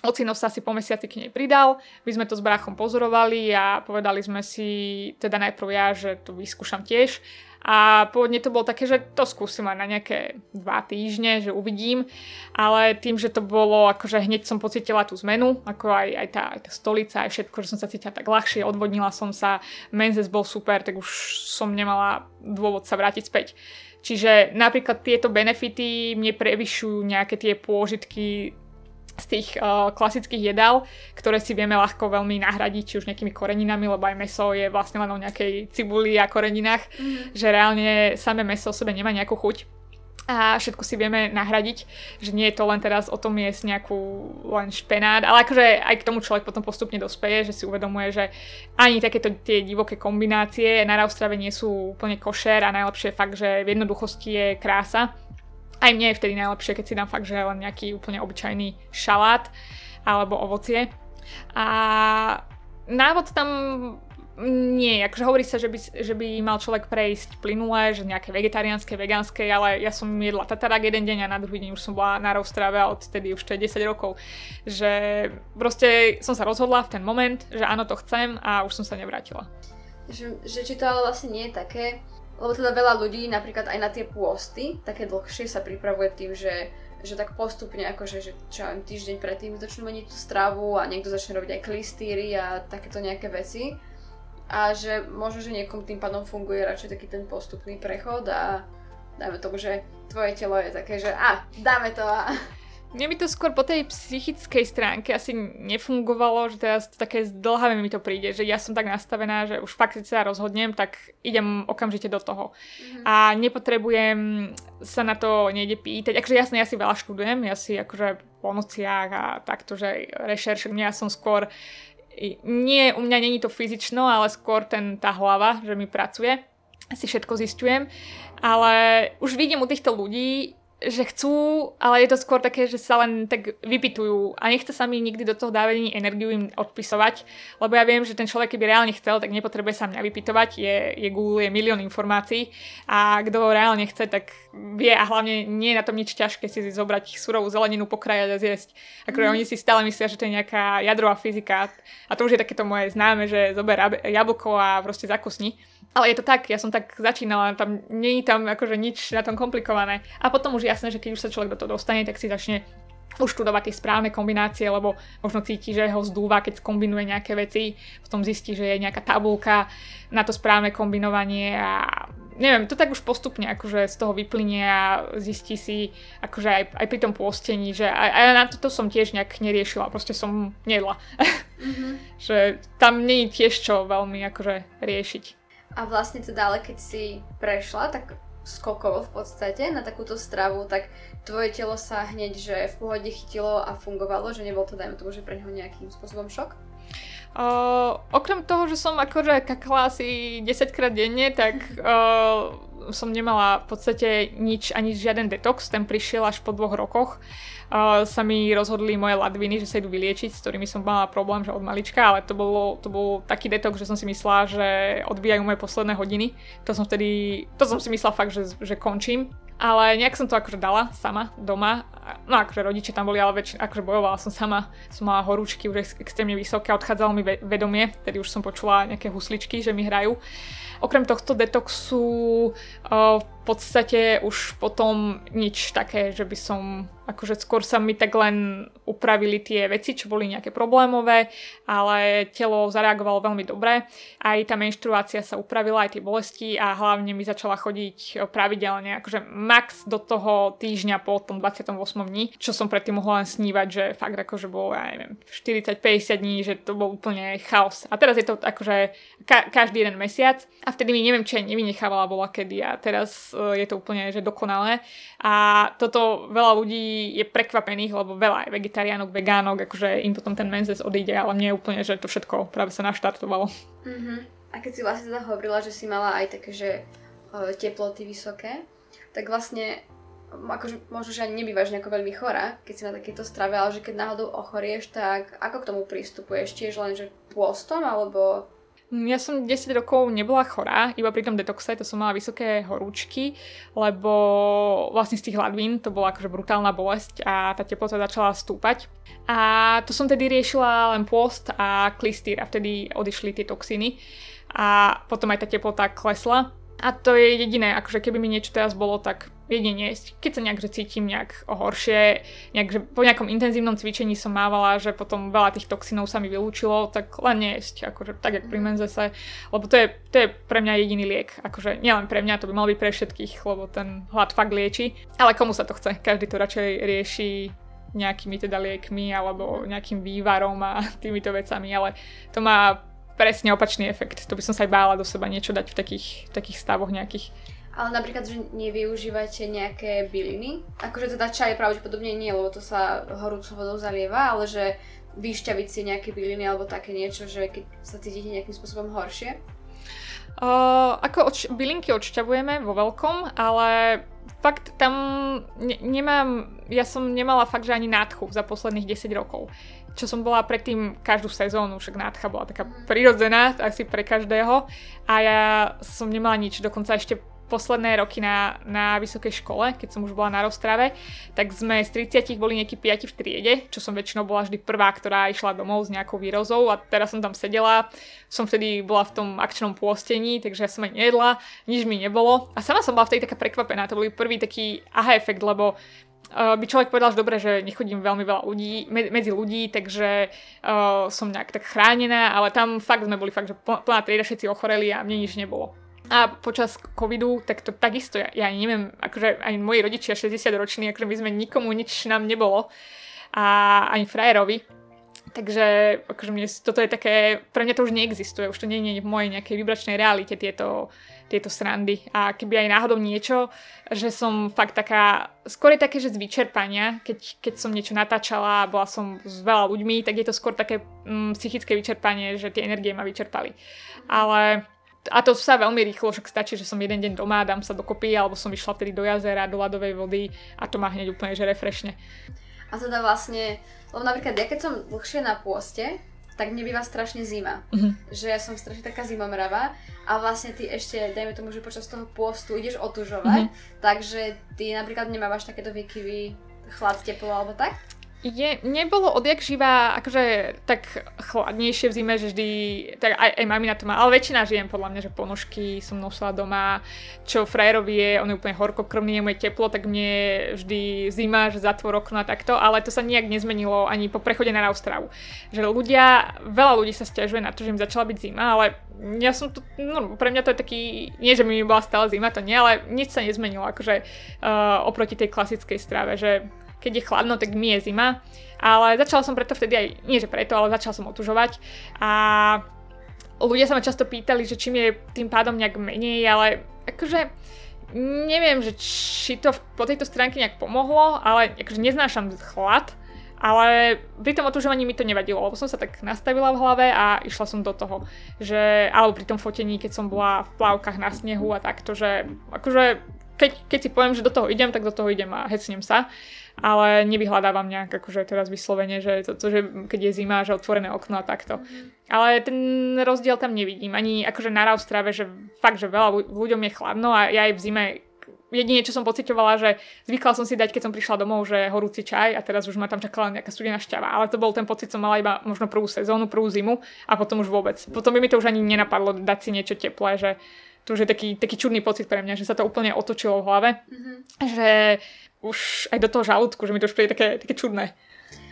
Ocino sa asi po mesiaci k nej pridal, my sme to s bráchom pozorovali a povedali sme si, teda najprv ja, že to vyskúšam tiež a pôvodne to bolo také, že to skúsim aj na nejaké dva týždne, že uvidím, ale tým, že to bolo, akože hneď som pocitila tú zmenu, ako aj, aj, tá, aj tá stolica, aj všetko, že som sa cítila tak ľahšie, odvodnila som sa, menzes bol super, tak už som nemala dôvod sa vrátiť späť. Čiže napríklad tieto benefity mne prevyšujú nejaké tie pôžitky z tých uh, klasických jedál, ktoré si vieme ľahko veľmi nahradiť, či už nejakými koreninami, lebo aj meso je vlastne len o nejakej cibuli a koreninách, mm-hmm. že reálne samé meso o sebe nemá nejakú chuť a všetko si vieme nahradiť, že nie je to len teraz o tom jesť nejakú len špenát, ale akože aj k tomu človek potom postupne dospeje, že si uvedomuje, že ani takéto tie divoké kombinácie na Raustrave nie sú úplne košer a najlepšie je fakt, že v jednoduchosti je krása aj mne je vtedy najlepšie, keď si dám fakt, že len nejaký úplne obyčajný šalát alebo ovocie. A návod tam nie, akože hovorí sa, že by, že by mal človek prejsť plynule, že nejaké vegetariánske, vegánske, ale ja som jedla tatarák jeden deň a na druhý deň už som bola na roztráve a odtedy už to je 10 rokov. Že proste som sa rozhodla v ten moment, že áno, to chcem a už som sa nevrátila. Že, že či to ale vlastne nie je také, lebo teda veľa ľudí napríklad aj na tie pôsty, také dlhšie sa pripravuje tým, že, že tak postupne akože, že čo aj týždeň predtým začnú meniť tú stravu a niekto začne robiť aj klistýry a takéto nejaké veci. A že možno, že niekom tým pádom funguje radšej taký ten postupný prechod a dáme tomu, že tvoje telo je také, že a, dáme to a mne by to skôr po tej psychickej stránke asi nefungovalo, že teraz to také zdlhavé mi to príde, že ja som tak nastavená, že už fakt, keď sa rozhodnem, tak idem okamžite do toho. Mm-hmm. A nepotrebujem sa na to niekde pýtať. Akože jasne, ja si veľa študujem, ja si akože po nociach a takto, že rešerš, ja som skôr nie, u mňa není to fyzično, ale skôr ten, tá hlava, že mi pracuje si všetko zistujem, ale už vidím u týchto ľudí, že chcú, ale je to skôr také, že sa len tak vypitujú a nechce sa mi nikdy do toho dávať ani energiu im odpisovať, lebo ja viem, že ten človek, keby reálne chcel, tak nepotrebuje sa mňa vypitovať, je, je Google, je milión informácií a kto reálne chce, tak vie a hlavne nie je na tom nič ťažké si zobrať surovú zeleninu, pokrajať a zjesť. Ako mm. oni si stále myslia, že to je nejaká jadrová fyzika a to už je takéto moje známe, že zober jablko a proste zakusni. Ale je to tak, ja som tak začínala, tam nie je tam akože nič na tom komplikované. A potom už jasné, že keď už sa človek do toho dostane, tak si začne už študovať tie správne kombinácie, lebo možno cíti, že ho zdúva, keď kombinuje nejaké veci, potom zistí, že je nejaká tabulka na to správne kombinovanie a neviem, to tak už postupne akože z toho vyplynie a zistí si akože aj, aj pri tom pôstení, že aj, aj na toto som tiež nejak neriešila, proste som nedla. Mm-hmm. že tam nie je tiež čo veľmi akože riešiť. A vlastne teda, ale keď si prešla, tak skokovo v podstate na takúto stravu, tak tvoje telo sa hneď, že v pohode chytilo a fungovalo, že nebol to, dajme tomu, že pre neho nejakým spôsobom šok? Uh, okrem toho, že som akože kakala asi 10 krát denne, tak uh, som nemala v podstate nič, ani žiaden detox, ten prišiel až po dvoch rokoch uh, sa mi rozhodli moje ladviny, že sa idú vyliečiť, s ktorými som mala problém, že od malička, ale to, bolo, to bol taký detok, že som si myslela, že odbijajú moje posledné hodiny. To som vtedy, to som si myslela fakt, že, že končím. Ale nejak som to akože dala sama doma. No akože rodičia tam boli, ale väčšina, akože bojovala som sama. Som mala horúčky už extrémne vysoké, odchádzalo mi vedomie, tedy už som počula nejaké husličky, že mi hrajú. Okrem tohto detoxu uh, v podstate už potom nič také, že by som akože skôr sa mi tak len upravili tie veci, čo boli nejaké problémové, ale telo zareagovalo veľmi dobre. Aj tá menštruácia sa upravila, aj tie bolesti a hlavne mi začala chodiť pravidelne, akože max do toho týždňa po tom 28. dní, čo som predtým mohla len snívať, že fakt akože bolo, ja neviem, 40-50 dní, že to bol úplne chaos. A teraz je to akože ka- každý jeden mesiac a vtedy mi neviem, či aj nevynechávala bola kedy a teraz uh, je to úplne že dokonalé. A toto veľa ľudí je prekvapených, lebo veľa aj vegetariánok, vegánok, akože im potom ten menzes odíde, ale mne je úplne, že to všetko práve sa naštartovalo. Mm-hmm. A keď si vlastne teda hovorila, že si mala aj také, že teploty vysoké, tak vlastne akože možno, že ani nebývaš nejako veľmi chorá, keď si na takéto strave, ale že keď náhodou ochorieš, tak ako k tomu pristupuješ? Tiež len, že pôstom, alebo ja som 10 rokov nebola chorá, iba pri tom detoxe, to som mala vysoké horúčky, lebo vlastne z tých hladvín to bola akože brutálna bolesť a tá teplota začala stúpať. A to som tedy riešila len pôst a klistýr a vtedy odišli tie toxíny a potom aj tá teplota klesla. A to je jediné, akože keby mi niečo teraz bolo, tak jedine jesť. Keď sa nejak že cítim nejak horšie, nejak, že po nejakom intenzívnom cvičení som mávala, že potom veľa tých toxinov sa mi vylúčilo, tak len nejesť, akože tak jak pri mhm. menzese, lebo to je, to je pre mňa jediný liek. Akože nielen pre mňa, to by mal byť pre všetkých, lebo ten hlad fakt lieči. Ale komu sa to chce? Každý to radšej rieši nejakými teda liekmi alebo nejakým vývarom a týmito vecami, ale to má presne opačný efekt. To by som sa aj bála do seba niečo dať v takých, takých stavoch nejakých. Ale napríklad, že nevyužívate nejaké byliny? Akože teda čaj pravdepodobne nie, lebo to sa horúcou vodou zalieva, ale že vyšťaviť si nejaké byliny alebo také niečo, že keď sa cítite nejakým spôsobom horšie? Uh, ako odš- bylinky odšťavujeme vo veľkom, ale fakt tam ne- nemám, ja som nemala fakt, že ani nádchu za posledných 10 rokov čo som bola predtým každú sezónu, však nádcha bola taká prirodzená asi pre každého. A ja som nemala nič, dokonca ešte posledné roky na, na vysokej škole, keď som už bola na roztrave, tak sme z 30 boli nejakí 5 v triede, čo som väčšinou bola vždy prvá, ktorá išla domov s nejakou výrozou a teraz som tam sedela, som vtedy bola v tom akčnom pôstení, takže ja som aj nejedla, nič mi nebolo. A sama som bola vtedy taká prekvapená, to bol prvý taký aha efekt, lebo uh, by človek povedal, že dobre, že nechodím veľmi veľa ľudí, medzi ľudí, takže uh, som nejak tak chránená, ale tam fakt sme boli fakt, že plná trieda, všetci ochoreli a mne nič nebolo. A počas covidu, tak to takisto, ja, ja neviem, akože aj moji rodičia 60 roční, akože my sme nikomu nič nám nebolo a ani frajerovi. Takže akože mne, toto je také, pre mňa to už neexistuje, už to nie je v mojej nejakej vybračnej realite tieto, tieto srandy. A keby aj náhodou niečo, že som fakt taká, skôr je také, že z vyčerpania, keď, keď som niečo natáčala a bola som s veľa ľuďmi, tak je to skôr také mm, psychické vyčerpanie, že tie energie ma vyčerpali. Ale a to sa veľmi rýchlo, však stačí, že som jeden deň doma, dám sa dokopy, alebo som išla vtedy do jazera, do ľadovej vody a to ma hneď úplne že refreshne. A teda vlastne, lebo napríklad ja keď som dlhšie na pôste, tak mne býva strašne zima. Mm-hmm. Že ja som strašne taká zimomrava a vlastne ty ešte, dajme tomu, že počas toho pôstu ideš otužovať, mm-hmm. takže ty napríklad nemávaš takéto výkyvy chlad, teplo alebo tak? Je, nebolo odjak živá, akože tak chladnejšie v zime, že vždy, tak aj, aj mami na to má, ale väčšina žijem podľa mňa, že ponožky som nosila doma, čo frajerovi je, on je úplne horkokrvný, je teplo, tak mne vždy zima, že zatvor okno a takto, ale to sa nijak nezmenilo ani po prechode na Austravu. Že ľudia, veľa ľudí sa stiažuje na to, že im začala byť zima, ale ja som tu, no pre mňa to je taký, nie že mi bola stále zima, to nie, ale nič sa nezmenilo, akože uh, oproti tej klasickej strave, že keď je chladno, tak mi je zima. Ale začala som preto vtedy aj, nie že preto, ale začala som otužovať. A ľudia sa ma často pýtali, že čím je tým pádom nejak menej, ale akože neviem, že či to po tejto stránke nejak pomohlo, ale akože neznášam chlad, ale pri tom otužovaní mi to nevadilo, lebo som sa tak nastavila v hlave a išla som do toho. Že, alebo pri tom fotení, keď som bola v plavkách na snehu a takto, že akože keď, keď si poviem, že do toho idem, tak do toho idem a hecnem sa ale nevyhľadávam nejak akože teraz vyslovene, že to, to, že keď je zima, že otvorené okno a takto. Mm. Ale ten rozdiel tam nevidím. Ani akože na Raustrave, že fakt, že veľa ľuďom je chladno a ja aj v zime jedine, čo som pocitovala, že zvykla som si dať, keď som prišla domov, že horúci čaj a teraz už ma tam čakala nejaká studená šťava. Ale to bol ten pocit, som mala iba možno prvú sezónu, prvú zimu a potom už vôbec. Potom by mi to už ani nenapadlo dať si niečo teplé, že to už je taký, taký čudný pocit pre mňa, že sa to úplne otočilo v hlave. Mm-hmm. Že už aj do toho žalúdku, že mi to už príde také, také čudné.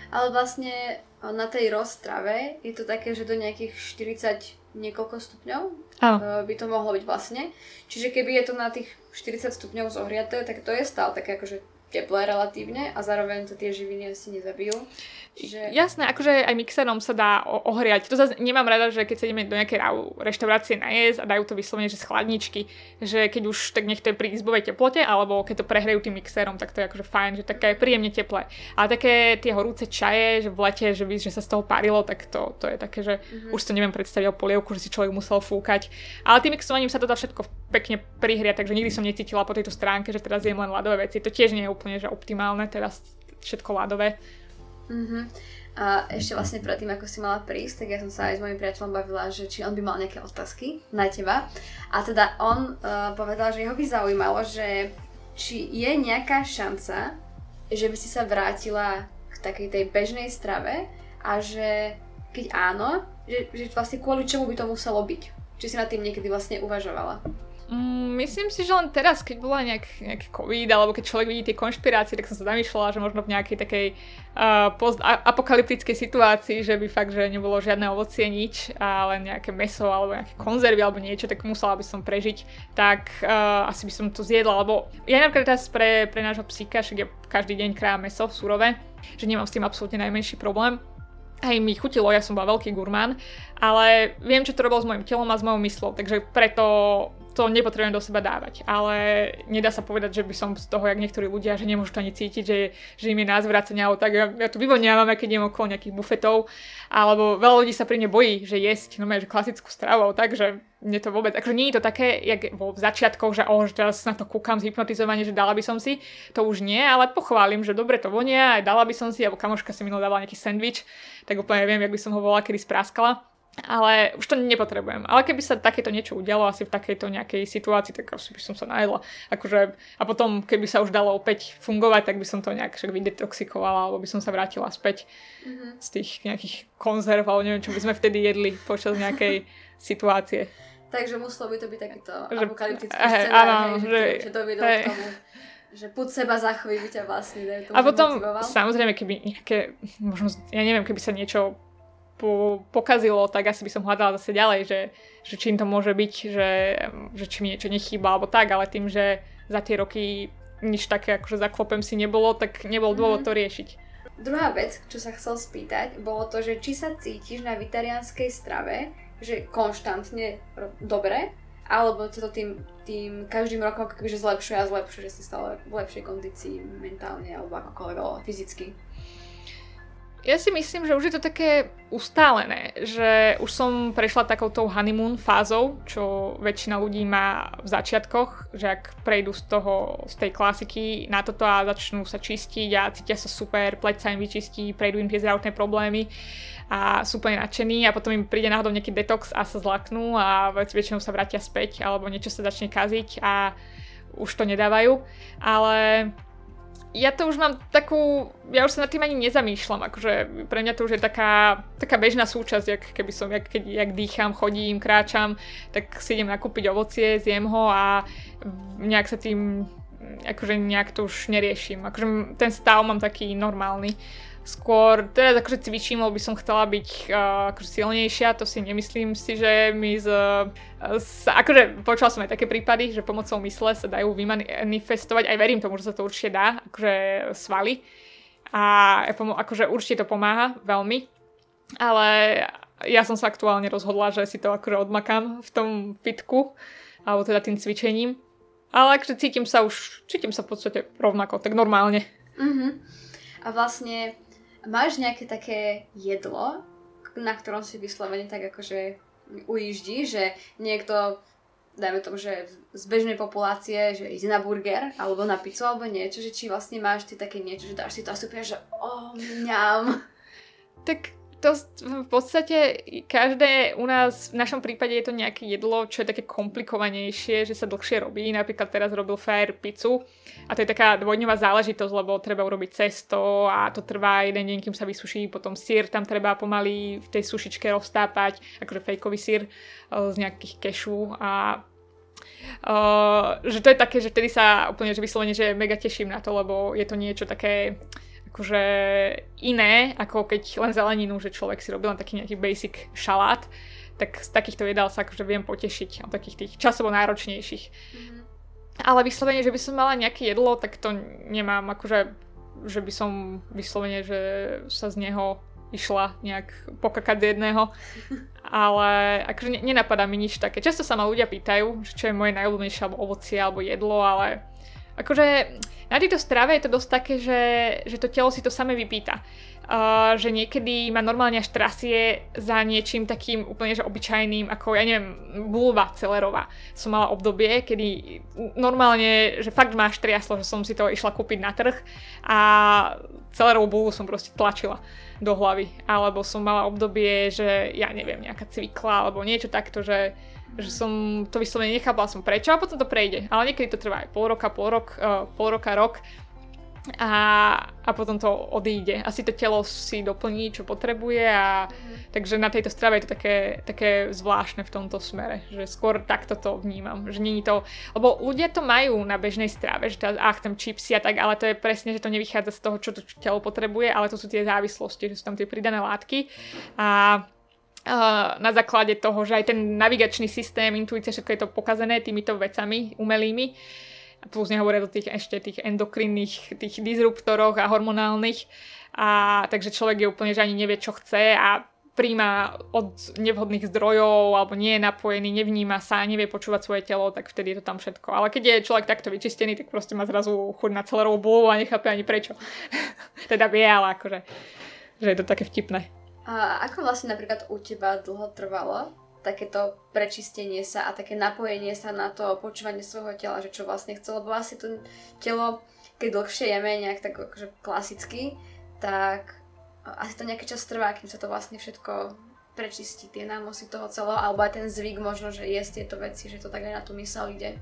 Ale vlastne na tej roztrave je to také, že do nejakých 40 niekoľko stupňov Áno. E, by to mohlo byť vlastne. Čiže keby je to na tých 40 stupňov zohriaté, tak to je stále také akože teplé relatívne a zároveň to tie živiny asi nezabijú. Čiže... Jasné, akože aj mixerom sa dá ohriať. To zase nemám rada, že keď sa ideme do nejakej reštaurácie najesť a dajú to vyslovene, že z chladničky, že keď už tak nech to je pri izbovej teplote, alebo keď to prehrejú tým mixerom, tak to je akože fajn, že také príjemne teplé. Ale také tie horúce čaje, že v lete, že, by, že sa z toho parilo, tak to, to je také, že mm-hmm. už to neviem predstaviť o polievku, že si človek musel fúkať. Ale tým mixovaním sa to dá všetko pekne prihriať, takže nikdy som necítila po tejto stránke, že teraz jem len ľadové veci. To tiež nie je úplne že optimálne, teraz všetko ľadové. Mm-hmm. A ešte vlastne predtým, ako si mala prísť, tak ja som sa aj s mojim priateľom bavila, že či on by mal nejaké otázky na teba. A teda on uh, povedal, že jeho by zaujímalo, že či je nejaká šanca, že by si sa vrátila k takej tej bežnej strave a že keď áno, že, že vlastne kvôli čomu by to muselo byť. Či si nad tým niekedy vlastne uvažovala. Mm, myslím si, že len teraz, keď bola nejak, nejaký COVID, alebo keď človek vidí tie konšpirácie, tak som sa zamýšľala, že možno v nejakej takej uh, post-apokalyptickej situácii, že by fakt, že nebolo žiadne ovocie, nič, ale nejaké meso, alebo nejaké konzervy, alebo niečo, tak musela by som prežiť, tak uh, asi by som to zjedla, lebo ja napríklad teraz pre, pre nášho psíka, však ja každý deň krájam meso surové, že nemám s tým absolútne najmenší problém. Aj mi chutilo, ja som bola veľký gurmán, ale viem, čo to robilo s mojim telom a s mojou myslou, takže preto to nepotrebujem do seba dávať. Ale nedá sa povedať, že by som z toho, jak niektorí ľudia, že nemôžu to ani cítiť, že, že im je nás vracenia, tak ja, ja tu vyvoniavam, keď idem okolo nejakých bufetov, alebo veľa ľudí sa pri mne bojí, že jesť, no že klasickú stravu, takže mne to vôbec, akože nie je to také, jak vo začiatkoch, že oh, že teraz na to kúkam zhypnotizovanie, že dala by som si, to už nie, ale pochválim, že dobre to vonia, aj dala by som si, alebo kamoška si minul dávala nejaký sandwich, tak úplne viem, jak by som ho volala, kedy spráskala ale už to nepotrebujem. Ale keby sa takéto niečo udialo asi v takejto nejakej situácii, tak asi by som sa najedla. Akože, a potom, keby sa už dalo opäť fungovať, tak by som to nejak však vydetoxikovala, alebo by som sa vrátila späť mm-hmm. z tých nejakých konzerv, alebo neviem, čo by sme vtedy jedli počas nejakej situácie. Takže muselo by to byť takýto že, apokalyptický hej, scenár, áno, hej, že, že to hej. k tomu že púd seba za chvíľu ťa vlastne tomu A potom, motivoval. samozrejme, keby nejaké, možno, ja neviem, keby sa niečo po, pokazilo, tak asi by som hľadala zase ďalej, že, že čím to môže byť, že, že či mi niečo nechýba alebo tak, ale tým, že za tie roky nič také akože zaklopem si nebolo, tak nebol dôvod mm-hmm. to riešiť. Druhá vec, čo sa chcel spýtať, bolo to, že či sa cítiš na vegetariánskej strave, že konštantne dobre, alebo to tým, tým každým rokom ako že zlepšuje a zlepšuje, že si stále v lepšej kondícii mentálne alebo akokoľvek fyzicky. Ja si myslím, že už je to také ustálené, že už som prešla takouto honeymoon fázou, čo väčšina ľudí má v začiatkoch, že ak prejdú z toho, z tej klasiky na toto a začnú sa čistiť a cítia sa super, pleť sa im vyčistí, prejdú im tie zdravotné problémy a sú úplne nadšení a potom im príde náhodou nejaký detox a sa zlaknú a väčšinou sa vrátia späť alebo niečo sa začne kaziť a už to nedávajú. Ale ja to už mám takú, ja už sa nad tým ani nezamýšľam, akože pre mňa to už je taká, taká bežná súčasť, jak keby som, jak, keď, jak dýcham, chodím, kráčam, tak si idem nakúpiť ovocie, zjem ho a nejak sa tým, akože nejak to už neriešim. Akože ten stav mám taký normálny. Skôr, teraz akože cvičím, lebo by som chcela byť uh, akože silnejšia, to si nemyslím si, že mi z, z akože počula som aj také prípady, že pomocou mysle sa dajú vymanifestovať, aj verím tomu, že sa to určite dá, akože svaly. A akože určite to pomáha veľmi. Ale ja som sa aktuálne rozhodla, že si to akože odmakám v tom fitku, alebo teda tým cvičením. Ale akože cítim sa už, cítim sa v podstate rovnako, tak normálne. Mm-hmm. A vlastne Máš nejaké také jedlo, na ktorom si vyslovene tak akože ujíždí, že niekto, dajme tomu, že z bežnej populácie, že ide na burger, alebo na pizzu, alebo niečo, že či vlastne máš ty také niečo, že dáš si to a super, že oh, mňam. Tak to v podstate každé u nás, v našom prípade je to nejaké jedlo, čo je také komplikovanejšie, že sa dlhšie robí. Napríklad teraz robil Fair pizzu a to je taká dvojdňová záležitosť, lebo treba urobiť cesto a to trvá jeden deň, kým sa vysuší, potom sír tam treba pomaly v tej sušičke roztápať, akože fejkový sír eh, z nejakých kešu a Uh, že to je také, že vtedy sa úplne že vyslovene, že mega teším na to, lebo je to niečo také akože iné, ako keď len zeleninu, že človek si robil len taký nejaký basic šalát, tak z takýchto jedál sa akože viem potešiť, od takých tých časovo náročnejších. Mm-hmm. Ale vyslovene, že by som mala nejaké jedlo, tak to nemám, akože, že by som vyslovene, že sa z neho išla nejak pokakať z jedného. Ale akože nenapadá mi nič také. Často sa ma ľudia pýtajú, čo je moje najobľúbenejšie alebo ovocie alebo jedlo, ale akože na tejto strave je to dosť také, že, že to telo si to same vypýta. Uh, že niekedy ma normálne až trasie za niečím takým úplne že obyčajným, ako ja neviem, bulva celerová. Som mala obdobie, kedy normálne, že fakt až triaslo, že som si to išla kúpiť na trh a celerovú bulvu som proste tlačila do hlavy. Alebo som mala obdobie, že ja neviem, nejaká cvikla alebo niečo takto, že že som to vyslovene nechápala som prečo a potom to prejde. Ale niekedy to trvá aj pol roka, pol, rok, uh, pol roka, rok a, a potom to odíde. Asi to telo si doplní, čo potrebuje a mm. takže na tejto strave je to také, také zvláštne v tomto smere, že skôr takto to vnímam, že není to, lebo ľudia to majú na bežnej strave, že tá, ach, tam čipsy a tak, ale to je presne, že to nevychádza z toho, čo to telo potrebuje, ale to sú tie závislosti, že sú tam tie pridané látky a na základe toho, že aj ten navigačný systém, intuícia, všetko je to pokazené týmito vecami umelými, plus nehovoria o tých ešte tých endokrinných, tých disruptoroch a hormonálnych. A takže človek je úplne, že ani nevie, čo chce a príjma od nevhodných zdrojov alebo nie je napojený, nevníma sa, nevie počúvať svoje telo, tak vtedy je to tam všetko. Ale keď je človek takto vyčistený, tak proste má zrazu chuť na celerovú bulu a nechápe ani prečo. teda vie, ale akože, že je to také vtipné. A ako vlastne napríklad u teba dlho trvalo, takéto prečistenie sa a také napojenie sa na to počúvanie svojho tela, že čo vlastne chcelo, lebo asi to telo, keď dlhšie jeme nejak tak akože klasicky, tak asi to nejaký čas trvá, kým sa to vlastne všetko prečistí, tie námosy toho celého, alebo aj ten zvyk možno, že jesť tieto veci, že to tak aj na tú mysel ide.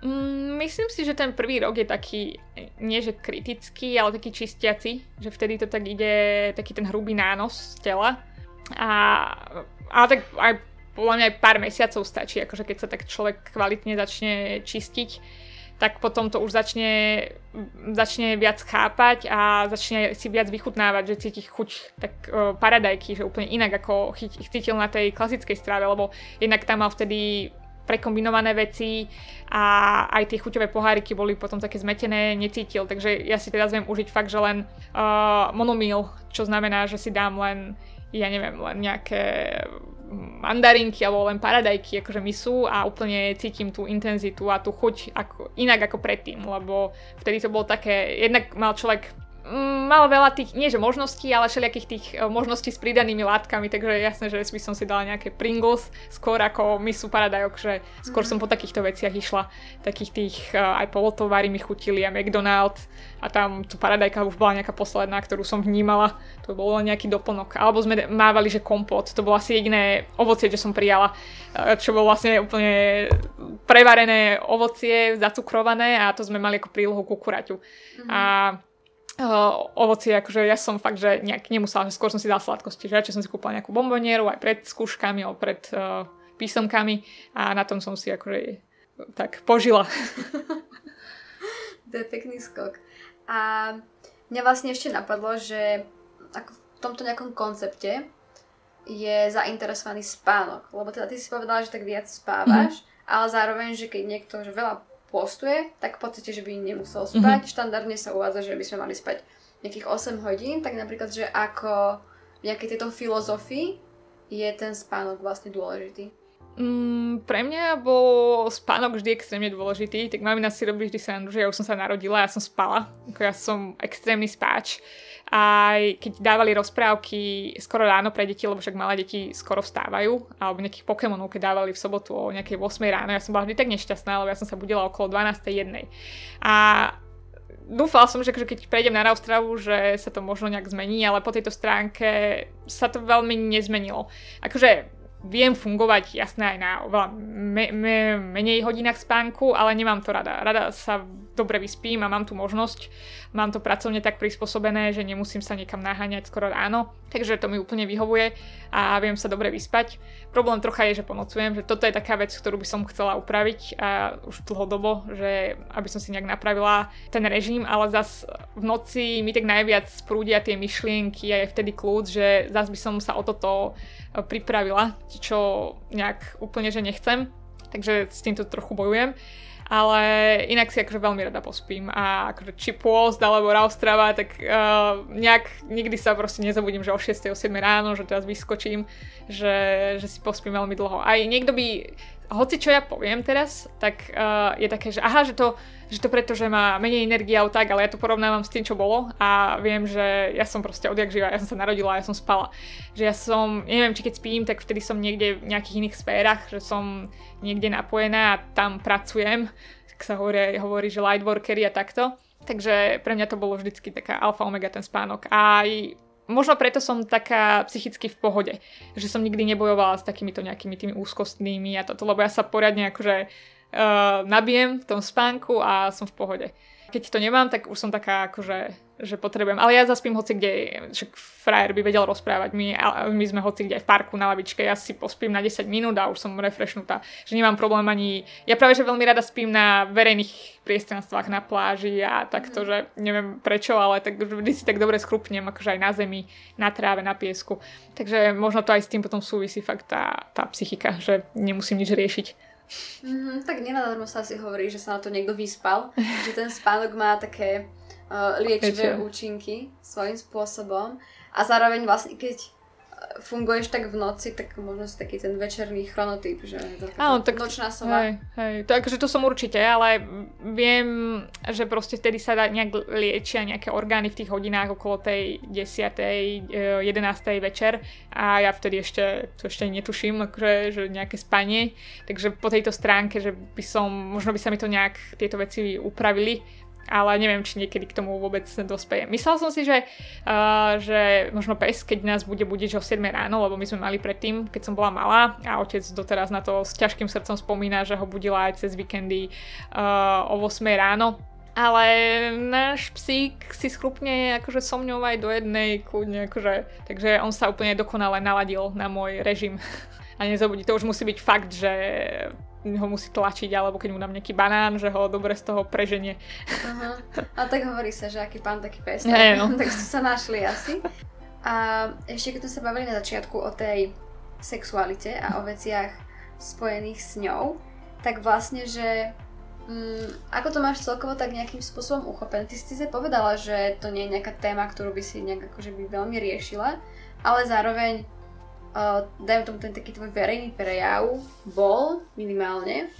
Mm, myslím si, že ten prvý rok je taký, nie že kritický, ale taký čistiaci, že vtedy to tak ide, taký ten hrubý nános z tela. A ale tak aj podľa mňa aj pár mesiacov stačí, akože keď sa tak človek kvalitne začne čistiť, tak potom to už začne, začne viac chápať a začne si viac vychutnávať, že cíti chuť tak uh, paradajky, že úplne inak ako cítil na tej klasickej strave, lebo jednak tam mal vtedy prekombinované veci a aj tie chuťové poháriky boli potom také zmetené, necítil, takže ja si teraz viem užiť fakt, že len uh, monomil, čo znamená, že si dám len ja neviem, len nejaké mandarinky alebo len paradajky, akože mi sú a úplne cítim tú intenzitu a tú chuť ako, inak ako predtým, lebo vtedy to bolo také, jednak mal človek mal veľa tých, nie že možností, ale všelijakých tých e, možností s pridanými látkami, takže jasné, že by som si dala nejaké Pringles skôr ako misu paradajok, že skôr mm. som po takýchto veciach išla. Takých tých uh, aj polotovary mi chutili a McDonald's a tam tu paradajka už bola nejaká posledná, ktorú som vnímala. To bolo nejaký doplnok. Alebo sme mávali, že kompot. To bolo asi jediné ovocie, čo som prijala, uh, čo bolo vlastne úplne prevarené ovocie, zacukrované a to sme mali ako prílohu kukuraťu. Mm. A uh, ovocie, akože ja som fakt, že nejak nemusela, že skôr som si dala sladkosti, že radšej som si kúpila nejakú bombonieru aj pred skúškami, alebo pred uh, písomkami a na tom som si akože tak požila. to je pekný skok. A mňa vlastne ešte napadlo, že ako v tomto nejakom koncepte je zainteresovaný spánok, lebo teda ty si povedala, že tak viac spávaš, mm-hmm. ale zároveň, že keď niekto že veľa postuje, tak v podstate, že by nemusel spať. Mm-hmm. Štandardne sa uvádza, že by sme mali spať nejakých 8 hodín, tak napríklad, že ako v nejakej tejto filozofii je ten spánok vlastne dôležitý. Mm, pre mňa bol spánok vždy extrémne dôležitý, tak mamina si robí vždy sa, že ja už som sa narodila, ja som spala, ako ja som extrémny spáč aj keď dávali rozprávky skoro ráno pre deti, lebo však malé deti skoro vstávajú, alebo nejakých Pokémonov, keď dávali v sobotu o nejakej 8 ráno, ja som bola vždy tak nešťastná, lebo ja som sa budila okolo 12. jednej. A dúfala som, že keď prejdem na rozprávu, že sa to možno nejak zmení, ale po tejto stránke sa to veľmi nezmenilo. Akože viem fungovať jasné aj na oveľa me, me, menej hodinách spánku, ale nemám to rada. Rada sa dobre vyspím a mám tu možnosť. Mám to pracovne tak prispôsobené, že nemusím sa niekam naháňať skoro ráno, takže to mi úplne vyhovuje a viem sa dobre vyspať. Problém trocha je, že ponocujem, že toto je taká vec, ktorú by som chcela upraviť a už dlhodobo, že aby som si nejak napravila ten režim, ale zas v noci mi tak najviac prúdia tie myšlienky a je vtedy kľúč, že zas by som sa o toto pripravila, čo nejak úplne, že nechcem. Takže s týmto trochu bojujem. Ale inak si akože veľmi rada pospím a akože či pôst alebo raustrava, tak uh, nejak nikdy sa proste nezabudím, že o 6. o 7 ráno, že teraz vyskočím, že, že si pospím veľmi dlho. Aj niekto by hoci čo ja poviem teraz, tak uh, je také, že aha, že to, že to preto, že má menej energie alebo tak, ale ja to porovnávam s tým, čo bolo a viem, že ja som proste odjak živa, ja som sa narodila, ja som spala. Že ja som, neviem, či keď spím, tak vtedy som niekde v nejakých iných sférach, že som niekde napojená a tam pracujem, tak sa hovorí, hovorí že lightworkery a takto. Takže pre mňa to bolo vždycky taká alfa omega ten spánok. A aj možno preto som taká psychicky v pohode, že som nikdy nebojovala s takýmito nejakými tými úzkostnými a toto, lebo ja sa poriadne akože uh, nabijem v tom spánku a som v pohode. Keď to nemám, tak už som taká akože že potrebujem. Ale ja zaspím hoci kde, však frajer by vedel rozprávať. My, my sme hoci kde aj v parku na lavičke, ja si pospím na 10 minút a už som refreshnutá. Že nemám problém ani... Ja práve, že veľmi rada spím na verejných priestranstvách, na pláži a takto, mm. že neviem prečo, ale tak vždy si tak dobre schrupnem, akože aj na zemi, na tráve, na piesku. Takže možno to aj s tým potom súvisí fakt tá, tá psychika, že nemusím nič riešiť. Mm, tak nenadarmo sa si hovorí, že sa na to niekto vyspal, že ten spánok má také liečivé Prečo? účinky svojím spôsobom a zároveň vlastne keď funguješ tak v noci, tak možno si taký ten večerný chronotyp, že Áno, tak, nočná sova. Hej, hej, to, akože to som určite, ale viem, že proste vtedy sa dá nejak liečia nejaké orgány v tých hodinách okolo tej 10. 11. večer a ja vtedy ešte, to ešte netuším, akože, že nejaké spanie, takže po tejto stránke, že by som, možno by sa mi to nejak tieto veci upravili, ale neviem, či niekedy k tomu vôbec dospeje. Myslel som si, že, uh, že možno pes, keď nás bude budiť o 7 ráno, lebo my sme mali predtým, keď som bola malá a otec doteraz na to s ťažkým srdcom spomína, že ho budila aj cez víkendy uh, o 8 ráno, ale náš psík si schrupne akože so mňou aj do jednej kľudne, akože, takže on sa úplne dokonale naladil na môj režim a nezabudí. To už musí byť fakt, že ho musí tlačiť, alebo keď mu dám nejaký banán, že ho dobre z toho preženie. Uh-huh. A tak hovorí sa, že aký pán, taký pes. Nie, no. tak ste sa našli asi. A ešte keď sme sa bavili na začiatku o tej sexualite a o veciach spojených s ňou, tak vlastne, že mm, ako to máš celkovo tak nejakým spôsobom uchopené? Ty si sa povedala, že to nie je nejaká téma, ktorú by si nejak akože by veľmi riešila, ale zároveň uh, dajme tomu ten taký tvoj verejný prejav bol minimálne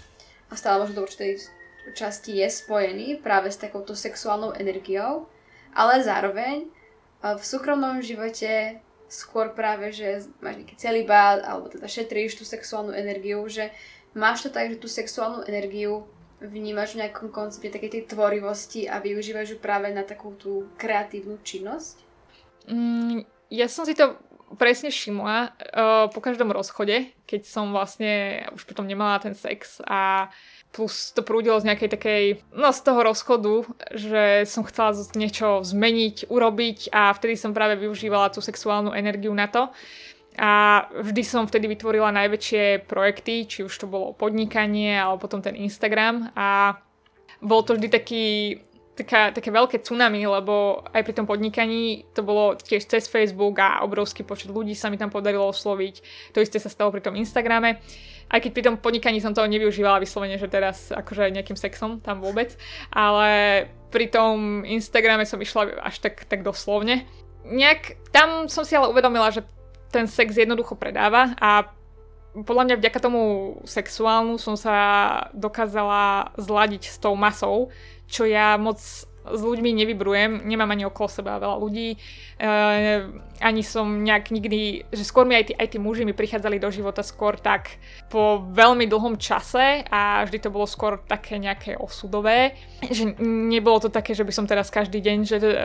a stále možno do určitej časti je spojený práve s takouto sexuálnou energiou, ale zároveň uh, v súkromnom živote skôr práve, že máš nejaký celibát alebo teda šetríš tú sexuálnu energiu, že máš to tak, že tú sexuálnu energiu vnímaš v nejakom koncepte takej tej tvorivosti a využívaš ju práve na takú tú kreatívnu činnosť? Mm, ja som si to presne všimla uh, po každom rozchode, keď som vlastne už potom nemala ten sex a plus to prúdilo z nejakej takej, no z toho rozchodu, že som chcela niečo zmeniť, urobiť a vtedy som práve využívala tú sexuálnu energiu na to. A vždy som vtedy vytvorila najväčšie projekty, či už to bolo podnikanie, alebo potom ten Instagram a bol to vždy taký taká, také veľké tsunami, lebo aj pri tom podnikaní to bolo tiež cez Facebook a obrovský počet ľudí sa mi tam podarilo osloviť. To isté sa stalo pri tom Instagrame. Aj keď pri tom podnikaní som to nevyužívala vyslovene, že teraz akože nejakým sexom tam vôbec, ale pri tom Instagrame som išla až tak, tak doslovne. Nejak tam som si ale uvedomila, že ten sex jednoducho predáva a podľa mňa vďaka tomu sexuálnu som sa dokázala zladiť s tou masou, čo ja moc s ľuďmi nevybrujem, nemám ani okolo seba veľa ľudí, e, ani som nejak nikdy, že skôr mi aj tí, aj tí muži mi prichádzali do života skôr tak po veľmi dlhom čase a vždy to bolo skôr také nejaké osudové, že nebolo to také, že by som teraz každý deň že e,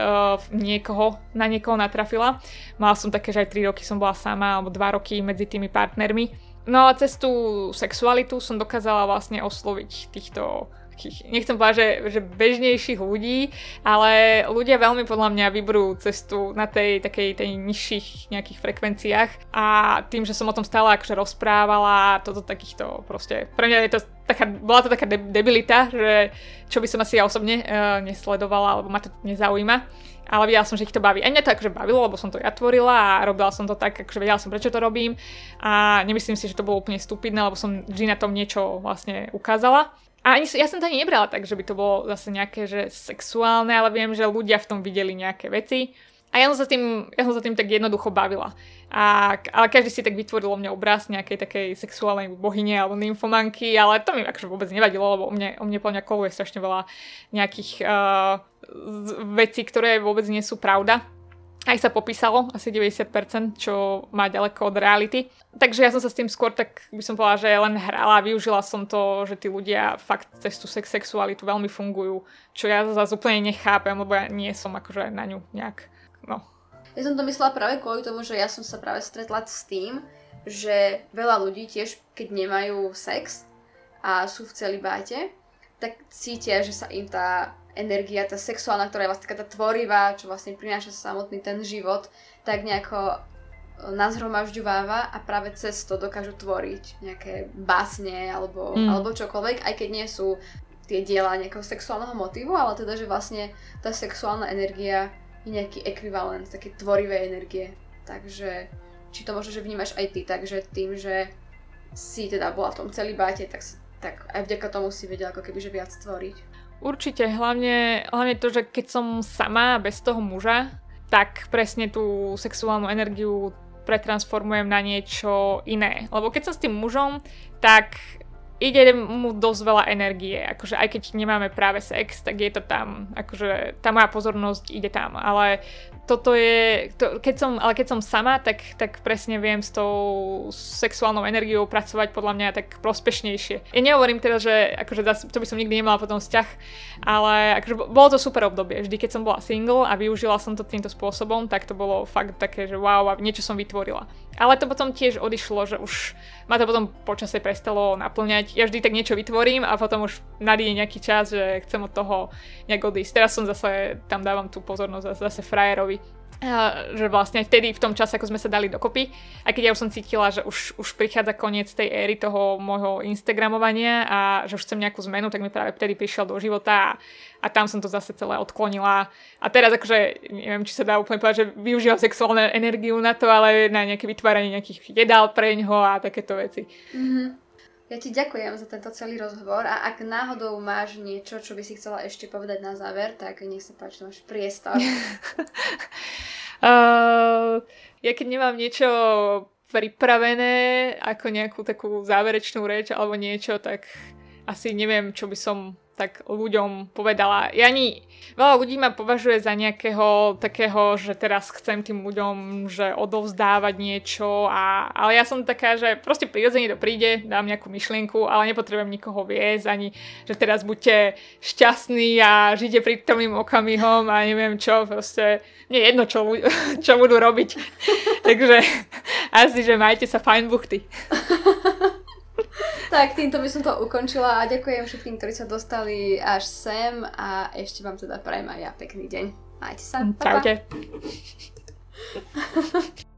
niekoho, na niekoho natrafila. Mala som také, že aj 3 roky som bola sama, alebo 2 roky medzi tými partnermi. No a cez tú sexualitu som dokázala vlastne osloviť týchto takých, nechcem povedať, že, že bežnejších ľudí, ale ľudia veľmi podľa mňa vybrú cestu na tej takej tej nižších nejakých frekvenciách a tým, že som o tom stále akože rozprávala, toto takýchto proste, pre mňa je to taká, bola to taká debilita, že čo by som asi ja osobne uh, nesledovala, alebo ma to nezaujíma. Ale videla som, že ich to baví. Aj mňa to akože bavilo, lebo som to ja tvorila a robila som to tak, akože vedela som, prečo to robím. A nemyslím si, že to bolo úplne stupidné, lebo som vždy na tom niečo vlastne ukázala. A ani, ja som to ani nebrala tak, že by to bolo zase nejaké že sexuálne, ale viem, že ľudia v tom videli nejaké veci. A ja som sa tým, ja som sa tým tak jednoducho bavila. A, ale každý si tak vytvoril o mne obraz nejakej takej sexuálnej bohyne alebo nymfomanky, ale to mi akože vôbec nevadilo, lebo o mne, o mne plňa strašne veľa nejakých uh, vecí, ktoré vôbec nie sú pravda aj sa popísalo, asi 90%, čo má ďaleko od reality. Takže ja som sa s tým skôr tak by som povedala, že len hrala a využila som to, že tí ľudia fakt cez tú sex sexualitu veľmi fungujú, čo ja zase úplne nechápem, lebo ja nie som akože na ňu nejak, no. Ja som to myslela práve kvôli tomu, že ja som sa práve stretla s tým, že veľa ľudí tiež, keď nemajú sex a sú v celibáte, tak cítia, že sa im tá energia, tá sexuálna, ktorá je vlastne taká tá tvorivá, čo vlastne prináša samotný ten život, tak nejako e, nazhromažďováva a práve cez to dokážu tvoriť nejaké básne alebo, mm. alebo čokoľvek, aj keď nie sú tie diela nejakého sexuálneho motivu, ale teda, že vlastne tá sexuálna energia je nejaký ekvivalent také tvorivej energie. Takže či to možno, že vnímaš aj ty, takže tým, že si teda bola v tom celibáte, tak, tak aj vďaka tomu si vedela ako keby že viac tvoriť. Určite, hlavne, hlavne to, že keď som sama bez toho muža, tak presne tú sexuálnu energiu pretransformujem na niečo iné. Lebo keď som s tým mužom, tak ide mu dosť veľa energie. Akože aj keď nemáme práve sex, tak je to tam. Akože tá moja pozornosť ide tam. Ale toto je, to, keď som, ale keď som sama, tak, tak presne viem s tou sexuálnou energiou pracovať podľa mňa tak prospešnejšie. Ja nehovorím teda, že akože to by som nikdy nemala potom vzťah, ale akože bolo to super obdobie. Vždy, keď som bola single a využila som to týmto spôsobom, tak to bolo fakt také, že wow, a niečo som vytvorila. Ale to potom tiež odišlo, že už ma to potom počasie prestalo naplňať. Ja vždy tak niečo vytvorím a potom už nadíde nejaký čas, že chcem od toho nejak odísť. Teraz som zase, tam dávam tú pozornosť zase frajerovi že vlastne vtedy v tom čase, ako sme sa dali dokopy, aj keď ja už som cítila, že už, už prichádza koniec tej éry toho môjho Instagramovania a že už chcem nejakú zmenu, tak mi práve vtedy prišiel do života a, a tam som to zase celé odklonila. A teraz akože, neviem, či sa dá úplne povedať, že využívam sexuálnu energiu na to, ale na nejaké vytváranie nejakých jedál pre ňoho a takéto veci. Mm-hmm. Ja ti ďakujem za tento celý rozhovor a ak náhodou máš niečo, čo by si chcela ešte povedať na záver, tak nech sa páči, máš priestor. uh, ja keď nemám niečo pripravené ako nejakú takú záverečnú reč alebo niečo, tak asi neviem, čo by som tak ľuďom povedala. Ja ani, veľa ľudí ma považuje za nejakého takého, že teraz chcem tým ľuďom, že odovzdávať niečo, a, ale ja som taká, že proste prirodzene to príde, dám nejakú myšlienku, ale nepotrebujem nikoho viesť, ani že teraz buďte šťastní a žite prítomným okamihom a neviem čo, proste nie jedno, čo, čo budú robiť. Takže asi, že majte sa fajn buchty. tak, týmto by som to ukončila a ďakujem všetkým, ktorí sa dostali až sem a ešte vám teda prajem aj ja pekný deň. Majte sa. Čaute.